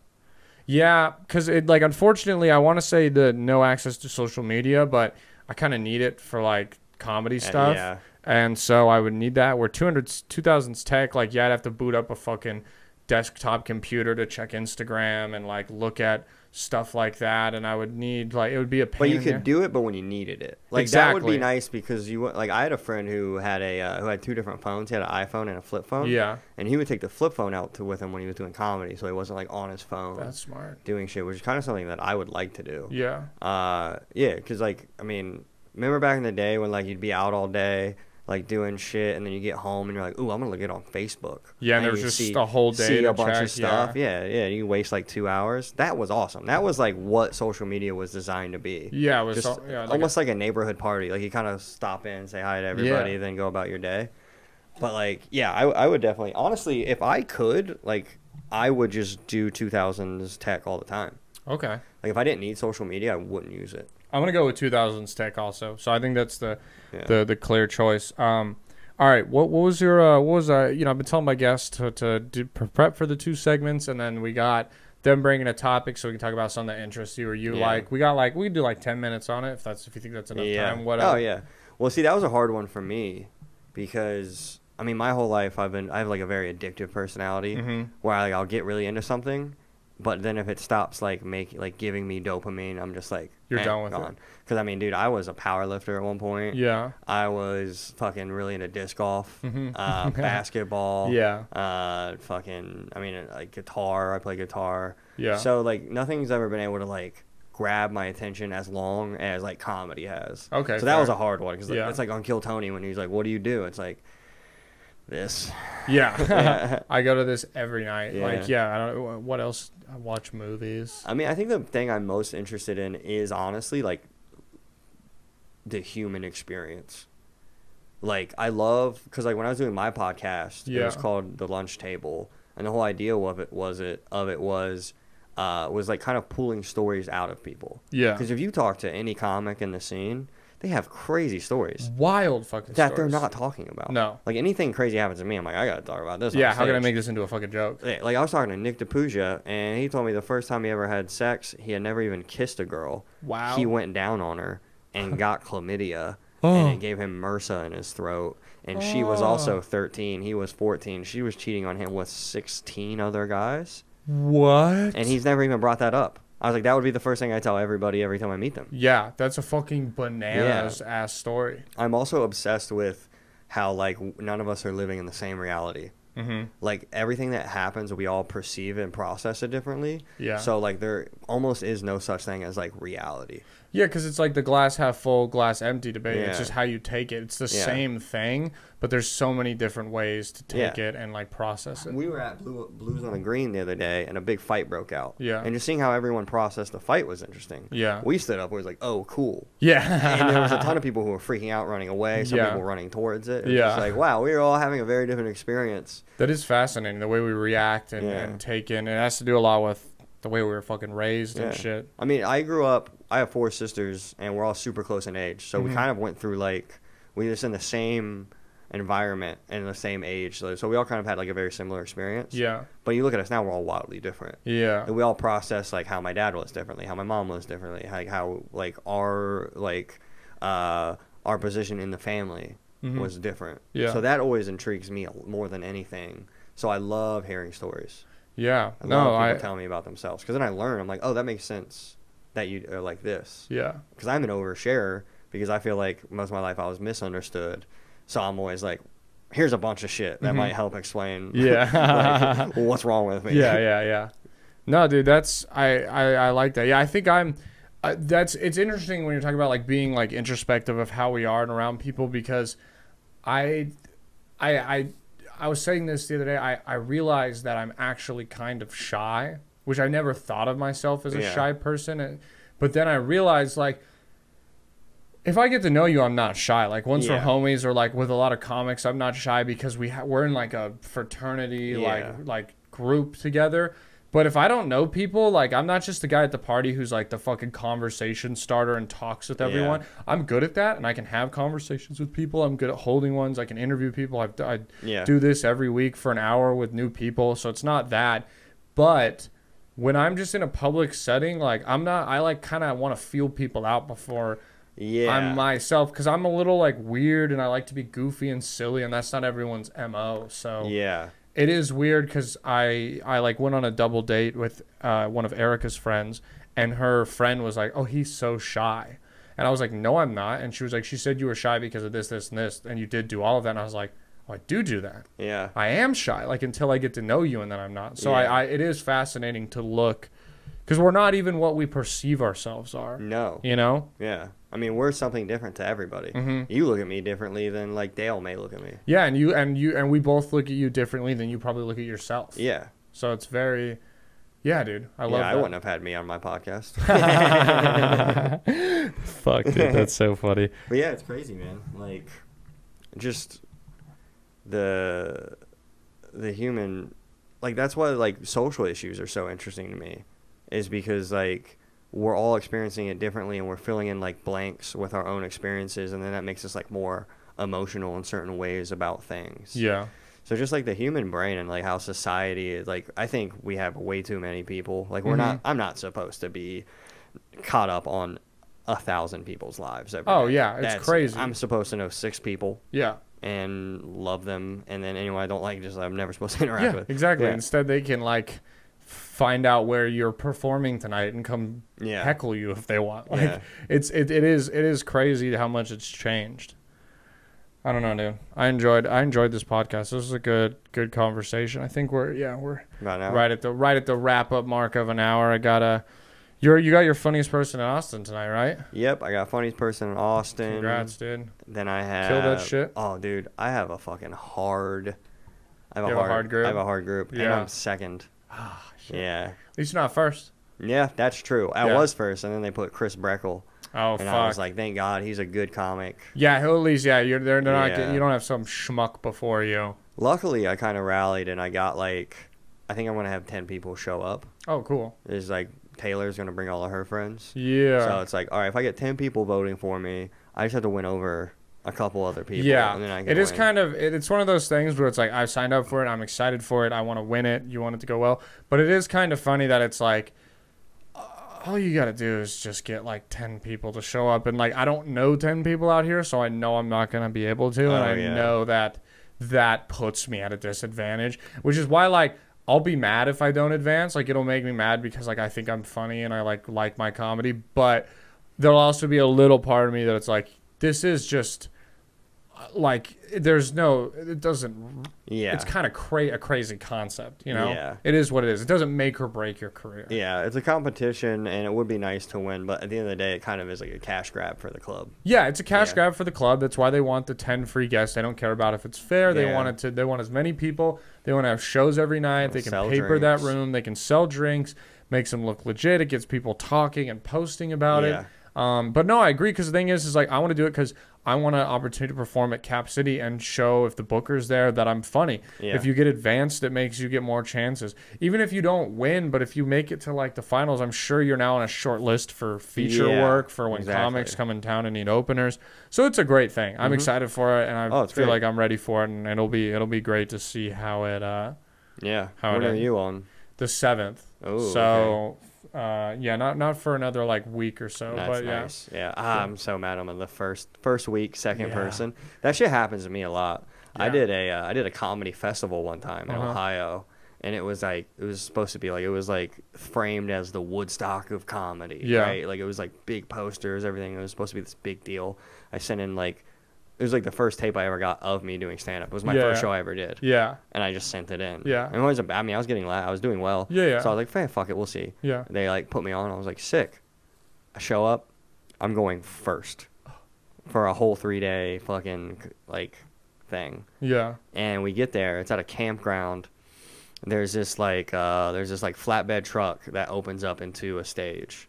Yeah, because it like unfortunately I want to say the no access to social media, but I kind of need it for like comedy stuff. yeah. And so I would need that. Where 200 2000s tech, like yeah, I'd have to boot up a fucking desktop computer to check Instagram and like look at stuff like that, and I would need like it would be a pain. But you could do it, but when you needed it, like that would be nice because you like I had a friend who had a uh, who had two different phones. He had an iPhone and a flip phone. Yeah, And he would take the flip phone out to with him when he was doing comedy, so he wasn't like on his phone that's smart. doing shit, which is kind of something that I would like to do. Yeah, Uh, yeah, because like I mean, remember back in the day when like you'd be out all day, like doing shit, and then you get home and you're like, ooh, I'm gonna get on Facebook. yeah. And there was just see- a whole day see a bunch check, of stuff. Yeah. yeah, You waste like two hours. That was awesome. That was like what social media was designed to be. Yeah, yeah. It was Just so, yeah, like a- almost like a neighborhood party. Like you kind of stop in, say hi to everybody, then go about your day. But like, yeah, I, I would definitely, honestly, if I could, like, I would just do 2000s tech all the time. Okay. Like if I didn't need social media, I wouldn't use it. I'm gonna go with 2000s tech also. So I think that's the Yeah. the the clear choice. Um, All right, what what was your uh, what was uh you know I've been telling my guests to to do, prep for the two segments, and then we got them bringing a topic so we can talk about something that interests you or you Yeah. like. We got like we can do like ten minutes on it if that's if you think that's enough yeah. time. What? oh yeah. Well, see, that was a hard one for me because I mean, my whole life I've been I have like a very addictive personality Mhm. where like I'll get really into something, but then if it stops like making like giving me dopamine, I'm just like You're eh, done with it. Because I mean, dude, I was a power lifter at one point. Yeah. I was fucking really into disc golf, Mhm. uh, basketball. Yeah. Uh, fucking, I mean, like guitar. I play guitar. Yeah. So like nothing's ever been able to like grab my attention as long as like comedy has. Okay, So that was a hard one because Yeah. it's like on Kill Tony when he's like, "What do you do?" It's like this. Yeah. I go to this every night. Yeah. Like, yeah, I don't what else I watch movies. I mean, I think the thing I'm most interested in is honestly like the human experience. Like I love because like when I was doing my podcast, yeah. it was called the Lunch Table, and the whole idea of it was it of it was uh, was like kind of pulling stories out of people. Yeah. Because if you talk to any comic in the scene, they have crazy stories Wild fucking that stories. they're not talking about. No. Like anything crazy happens to me, I'm like, I gotta talk about this. Yeah, how can I make this into a fucking joke? Yeah, Like I was talking to Nick DePuja, and he told me the first time he ever had sex, he had never even kissed a girl. Wow. He went down on her and got chlamydia, Oh. and it oh. gave him MRSA in his throat. And she was oh. also Oh. 13. He was 14. She was cheating on him with 16 other guys, What? and he's never even brought that up. I was like, that would be the first thing I tell everybody every time I meet them. Yeah, that's a fucking bananas ass story. I'm also obsessed with how like none of us are living in the same reality. Mm-hmm. like everything that happens we all perceive and process it differently Yeah. so like there almost is no such thing as like reality Yeah, because it's like the glass half full, glass empty debate. It's just how you take it. It's the Yeah. same thing, but there's so many different ways to take Yeah. it and like process it. we were at Blue, blues on the green the other day and a big fight broke out Yeah. and just seeing how everyone processed the fight was interesting Yeah. we stood up we was like oh cool Yeah. and there was a ton of people who were freaking out running away some Yeah. people running towards it it Yeah. just like wow we were all having a very different experience that is fascinating the way we react and, Yeah. and take in. It has to do a lot with the way we were fucking raised and shit. I mean, I grew up. I have four sisters, and we're all super close in age. So Mhm. we kind of went through like we were just in the same environment and the same age. So, so we all kind of had like a very similar experience. Yeah. But you look at us now; we're all wildly different. Yeah. And we all process like how my dad was differently, how my mom was differently, like how like our like uh, our position in the family Mhm. was different. Yeah. So that always intrigues me more than anything. So I love hearing stories. Yeah. I no, love people I. telling me about themselves because then I learn. I'm like, oh, that makes sense that you are like this. Yeah. Because I'm an oversharer because I feel like most of my life I was misunderstood. So I'm always like, here's a bunch of shit that Mhm. might help explain. Yeah. like, what's wrong with me? yeah, yeah, yeah. No, dude, that's I I, I like that. Yeah, I think I'm. Uh, that's it's interesting when you're talking about like being like introspective of how we are and around people because I I I I was saying this the other day. I I realized that I'm actually kind of shy, which I never thought of myself as a Yeah. shy person. And, but then I realized like if I get to know you, I'm not shy. Like once Yeah. we're homies or like with a lot of comics, I'm not shy because we ha- we're in like a fraternity Yeah. like like group together. But if I don't know people, like I'm not just the guy at the party who's like the fucking conversation starter and talks with everyone. Yeah. I'm good at that, and I can have conversations with people. I'm good at holding ones. I can interview people. I've, I Yeah. do this every week for an hour with new people, so it's not that. But when I'm just in a public setting, like I'm not. I like kind of want to feel people out before Yeah. I'm myself because I'm a little like weird and I like to be goofy and silly, and that's not everyone's mo. So yeah. It is weird because I I like went on a double date with uh, one of Erica's friends, and her friend was like, "Oh, he's so shy," and I was like, "No, I'm not." And she was like, "She said you were shy because of this, this, and this, and you did do all of that." And I was like, "Oh, I do do that. Yeah. I am shy, like until I get to know you, and then I'm not." So Yeah. I, I it is fascinating to look because we're not even what we perceive ourselves are. No. You know? Yeah. I mean, we're something different to everybody. Mhm. You look at me differently than like Dale may look at me. Yeah, and you and you and we both look at you differently than you probably look at yourself. Yeah. So it's very, yeah, dude. I love yeah, I that. wouldn't have had me on my podcast. Fuck, dude, that's so funny. But yeah, it's crazy, man. Like, just the the human, like that's why like social issues are so interesting to me, is because like we're all experiencing it differently and we're filling in like blanks with our own experiences, and then that makes us like more emotional in certain ways about things. Yeah. So just like the human brain and like how society is like I think we have way too many people. Like we're not Mm-hmm. I'm not supposed to be caught up on a thousand people's lives every Oh, day. yeah, it's crazy. I'm supposed to know six people Yeah. and love them and then anyone I don't like just I'm never supposed to interact Yeah, with. exactly. Yeah. Instead, they can like find out where you're performing tonight and come Yeah. heckle you if they want. Like Yeah. it's it, it is it is crazy how much it's changed. I don't know, dude. I enjoyed I enjoyed this podcast. This was a good good conversation. I think we're yeah we're right at the right at the wrap up mark of an hour. I got a you're you got your funniest person in Austin tonight, right? Yep, I got funniest person in Austin. Congrats, dude. Then I have Kill that shit. Oh, dude, I have a fucking hard. I have, You a, have a hard, hard group? I have a hard group, and Yeah. I'm second. Ah. Ah, Yeah, At least you're not first. yeah, that's true. I Yeah. was first, and then they put Chris Breckel, Oh and fuck. I was like, thank God, he's a good comic. yeah, he'll at least yeah. You're they're, they're not Yeah. you don't have some schmuck before you. Luckily, I kind of rallied, and I got like, I think I'm gonna have ten people show up. Oh, cool. Is like Taylor's gonna bring all of her friends. Yeah. So it's like, all right, if I get ten people voting for me, I just have to win over a couple other people. Yeah, and then I can it is win. kind of it, it's one of those things where it's like I've signed up for it, I'm excited for it, I want to win it, you want it to go well, but it is kind of funny that it's like uh, all you got to do is just get like 10 people to show up and like I don't know 10 people out here, so I know I'm not going to be able to and Oh, I yeah. know that that puts me at a disadvantage, which is why like I'll be mad if I don't advance, like it'll make me mad because like I think I'm funny and I like like my comedy, but there'll also be a little part of me that it's like this is just like there's no it doesn't yeah. it's kind of cra- a crazy concept you know Yeah. it is what it is it doesn't make or break your career Yeah, it's a competition, and it would be nice to win, but at the end of the day, it kind of is like a cash grab for the club. Yeah, it's a cash Yeah. grab for the club. That's why they want the ten free guests. They don't care about if it's fair. They Yeah. want it to. They want as many people. They want to have shows every night. They can paper that room. They can sell drinks. Makes them look legit. It gets people talking and posting about Yeah. it. Um, but no, I agree because the thing is, is like I want to do it because I want an opportunity to perform at Cap City and show if the booker's there that I'm funny. Yeah. If you get advanced, it makes you get more chances. Even if you don't win, but if you make it to like the finals, I'm sure you're now on a short list for feature Yeah, work for when exactly. comics come in town and need openers. So it's a great thing. I'm excited for it, and I Oh, feel great. like I'm ready for it, and it'll be it'll be great to see how it uh Yeah. How when it are you on? the seventh. Oh, so uh yeah, not not for another like week or so, That's but yeah. nice. Yeah, Ah, I'm so mad. I'm on the first first week, second Yeah. person. That shit happens to me a lot. I did a uh, I did a comedy festival one time in Uh-huh. Ohio, and it was like it was supposed to be like it was like framed as the Woodstock of comedy. Yeah. Right. Like it was like big posters, everything. It was supposed to be this big deal. I sent in like it was like the first tape I ever got of me doing stand up. It was my Yeah. first show I ever did. Yeah. And I just sent it in. Yeah. And it wasn't bad. I mean, I was getting, la- I was doing well. Yeah, yeah. So I was like, "Fan, fuck it, we'll see." Yeah. They like put me on. I was like, sick. I show up. I'm going first for a whole three day fucking like thing. Yeah. And we get there. It's at a campground. There's this like uh, there's this like flatbed truck that opens up into a stage,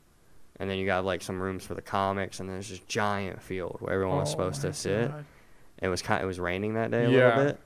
and then you got like some rooms for the comics, and there's this giant field where everyone was Oh supposed to sit. God. It was kind. It was raining that day a Yeah. little bit.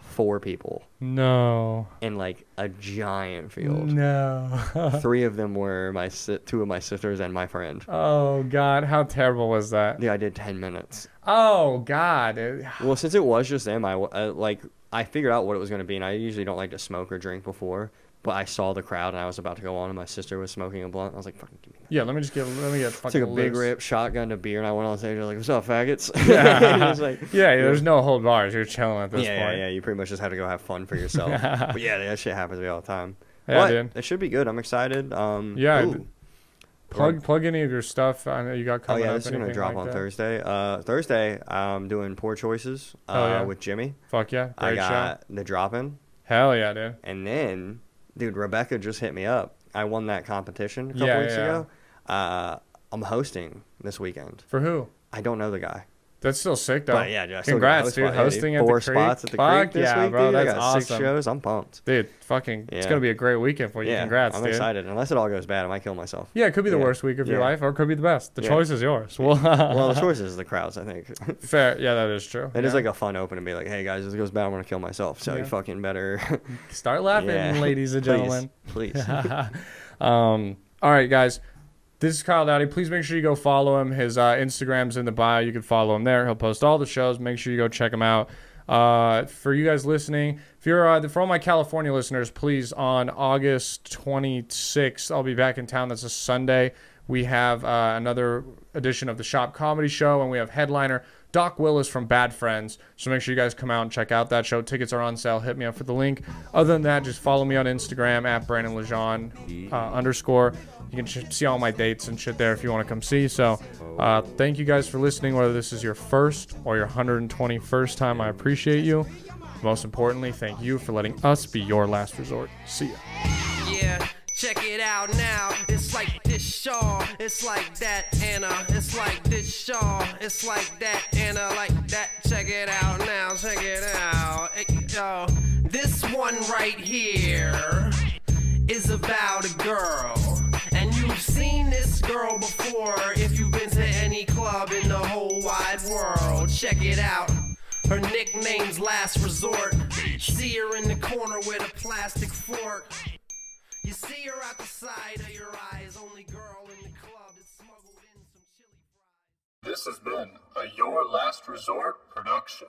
Four people No. in like a giant field. No. Three of them were my si- two of my sisters and my friend. oh god, how terrible was that? Yeah, I did ten minutes. Oh god. Well, since it was just them, I uh, like I figured out what it was going to be, and I usually don't like to smoke or drink before. But I saw the crowd, and I was about to go on, and my sister was smoking a blunt. I was like, "Fucking give me that." yeah, let me just get let me get fucking Took a big rip, shotgun a beer, and I went on stage. I was like, "What's up, faggots?" Yeah. Was like, Yeah, there's no hold bars. You're chilling at this yeah, yeah, point. yeah. You pretty much just had to go have fun for yourself. but yeah, that shit happens to me all the time. Yeah, but dude. it should be good. I'm excited. Um, Yeah, ooh. Plug plug any of your stuff. I know you got Oh coming yeah, up. this is gonna drop like on that? Thursday. Uh, Thursday, I'm doing poor choices. Uh, Oh, yeah. with Jimmy. Fuck yeah, I great got show. the drop in, Hell yeah, dude. and then, dude, Rebecca just hit me up. I won that competition a couple Yeah, weeks yeah. ago. Uh, I'm hosting this weekend. For who? I don't know the guy, That's still sick though. but yeah, dude, I still Congrats, dude. spot. Yeah, Hosting at Four the Creek. spots at the Fuck Creek this yeah, week, bro. dude. I That's got six awesome. shows. I'm pumped. Dude, fucking, it's gonna be a great weekend for you. Yeah, Congrats, I'm dude. excited. Unless it all goes bad, I might kill myself. Yeah, it could be the worst week of your life, or it could be the best. The Yeah. choice is yours. Well, well, the choice is the crowds. I think fair. Yeah, that is true. it is Yeah. like a fun open to be like, "Hey guys, if this goes bad, I'm gonna kill myself." So Yeah. you fucking better, start laughing, Yeah. ladies and Please. gentlemen. please. um, all right, guys. This is Kyle Dowdy. Please make sure you go follow him. His uh, Instagram's in the bio. You can follow him there. He'll post all the shows. Make sure you go check him out. Uh, for you guys listening, if you're uh, for all my California listeners, please on August 26th, I'll be back in town. That's a Sunday. We have uh, another edition of the Shop Comedy Show, and we have headliner Doc Willis from Bad Friends. So make sure you guys come out and check out that show. Tickets are on sale. Hit me up for the link. Other than that, just follow me on Instagram at Brandon Lejean uh, underscore. You can ch- see all my dates and shit there if you want to come see. So uh, thank you guys for listening. Whether this is your first or your 121st time, I appreciate you. Most importantly, thank you for letting us be your last resort. See ya. Yeah, check it out now. It's like this Shaw, it's like that Anna. It's like this Shaw, it's like that Anna, like that. Check it out now, check it out. Yo, this one right here is about a girl. And you've seen this girl before if you've been to any club in the whole wide world. Check it out. Her nickname's Last Resort. See her in the corner with a plastic fork. You see her the side of your eyes. Only girl in the club smuggled in some chili fries. This has been a Your Last Resort production.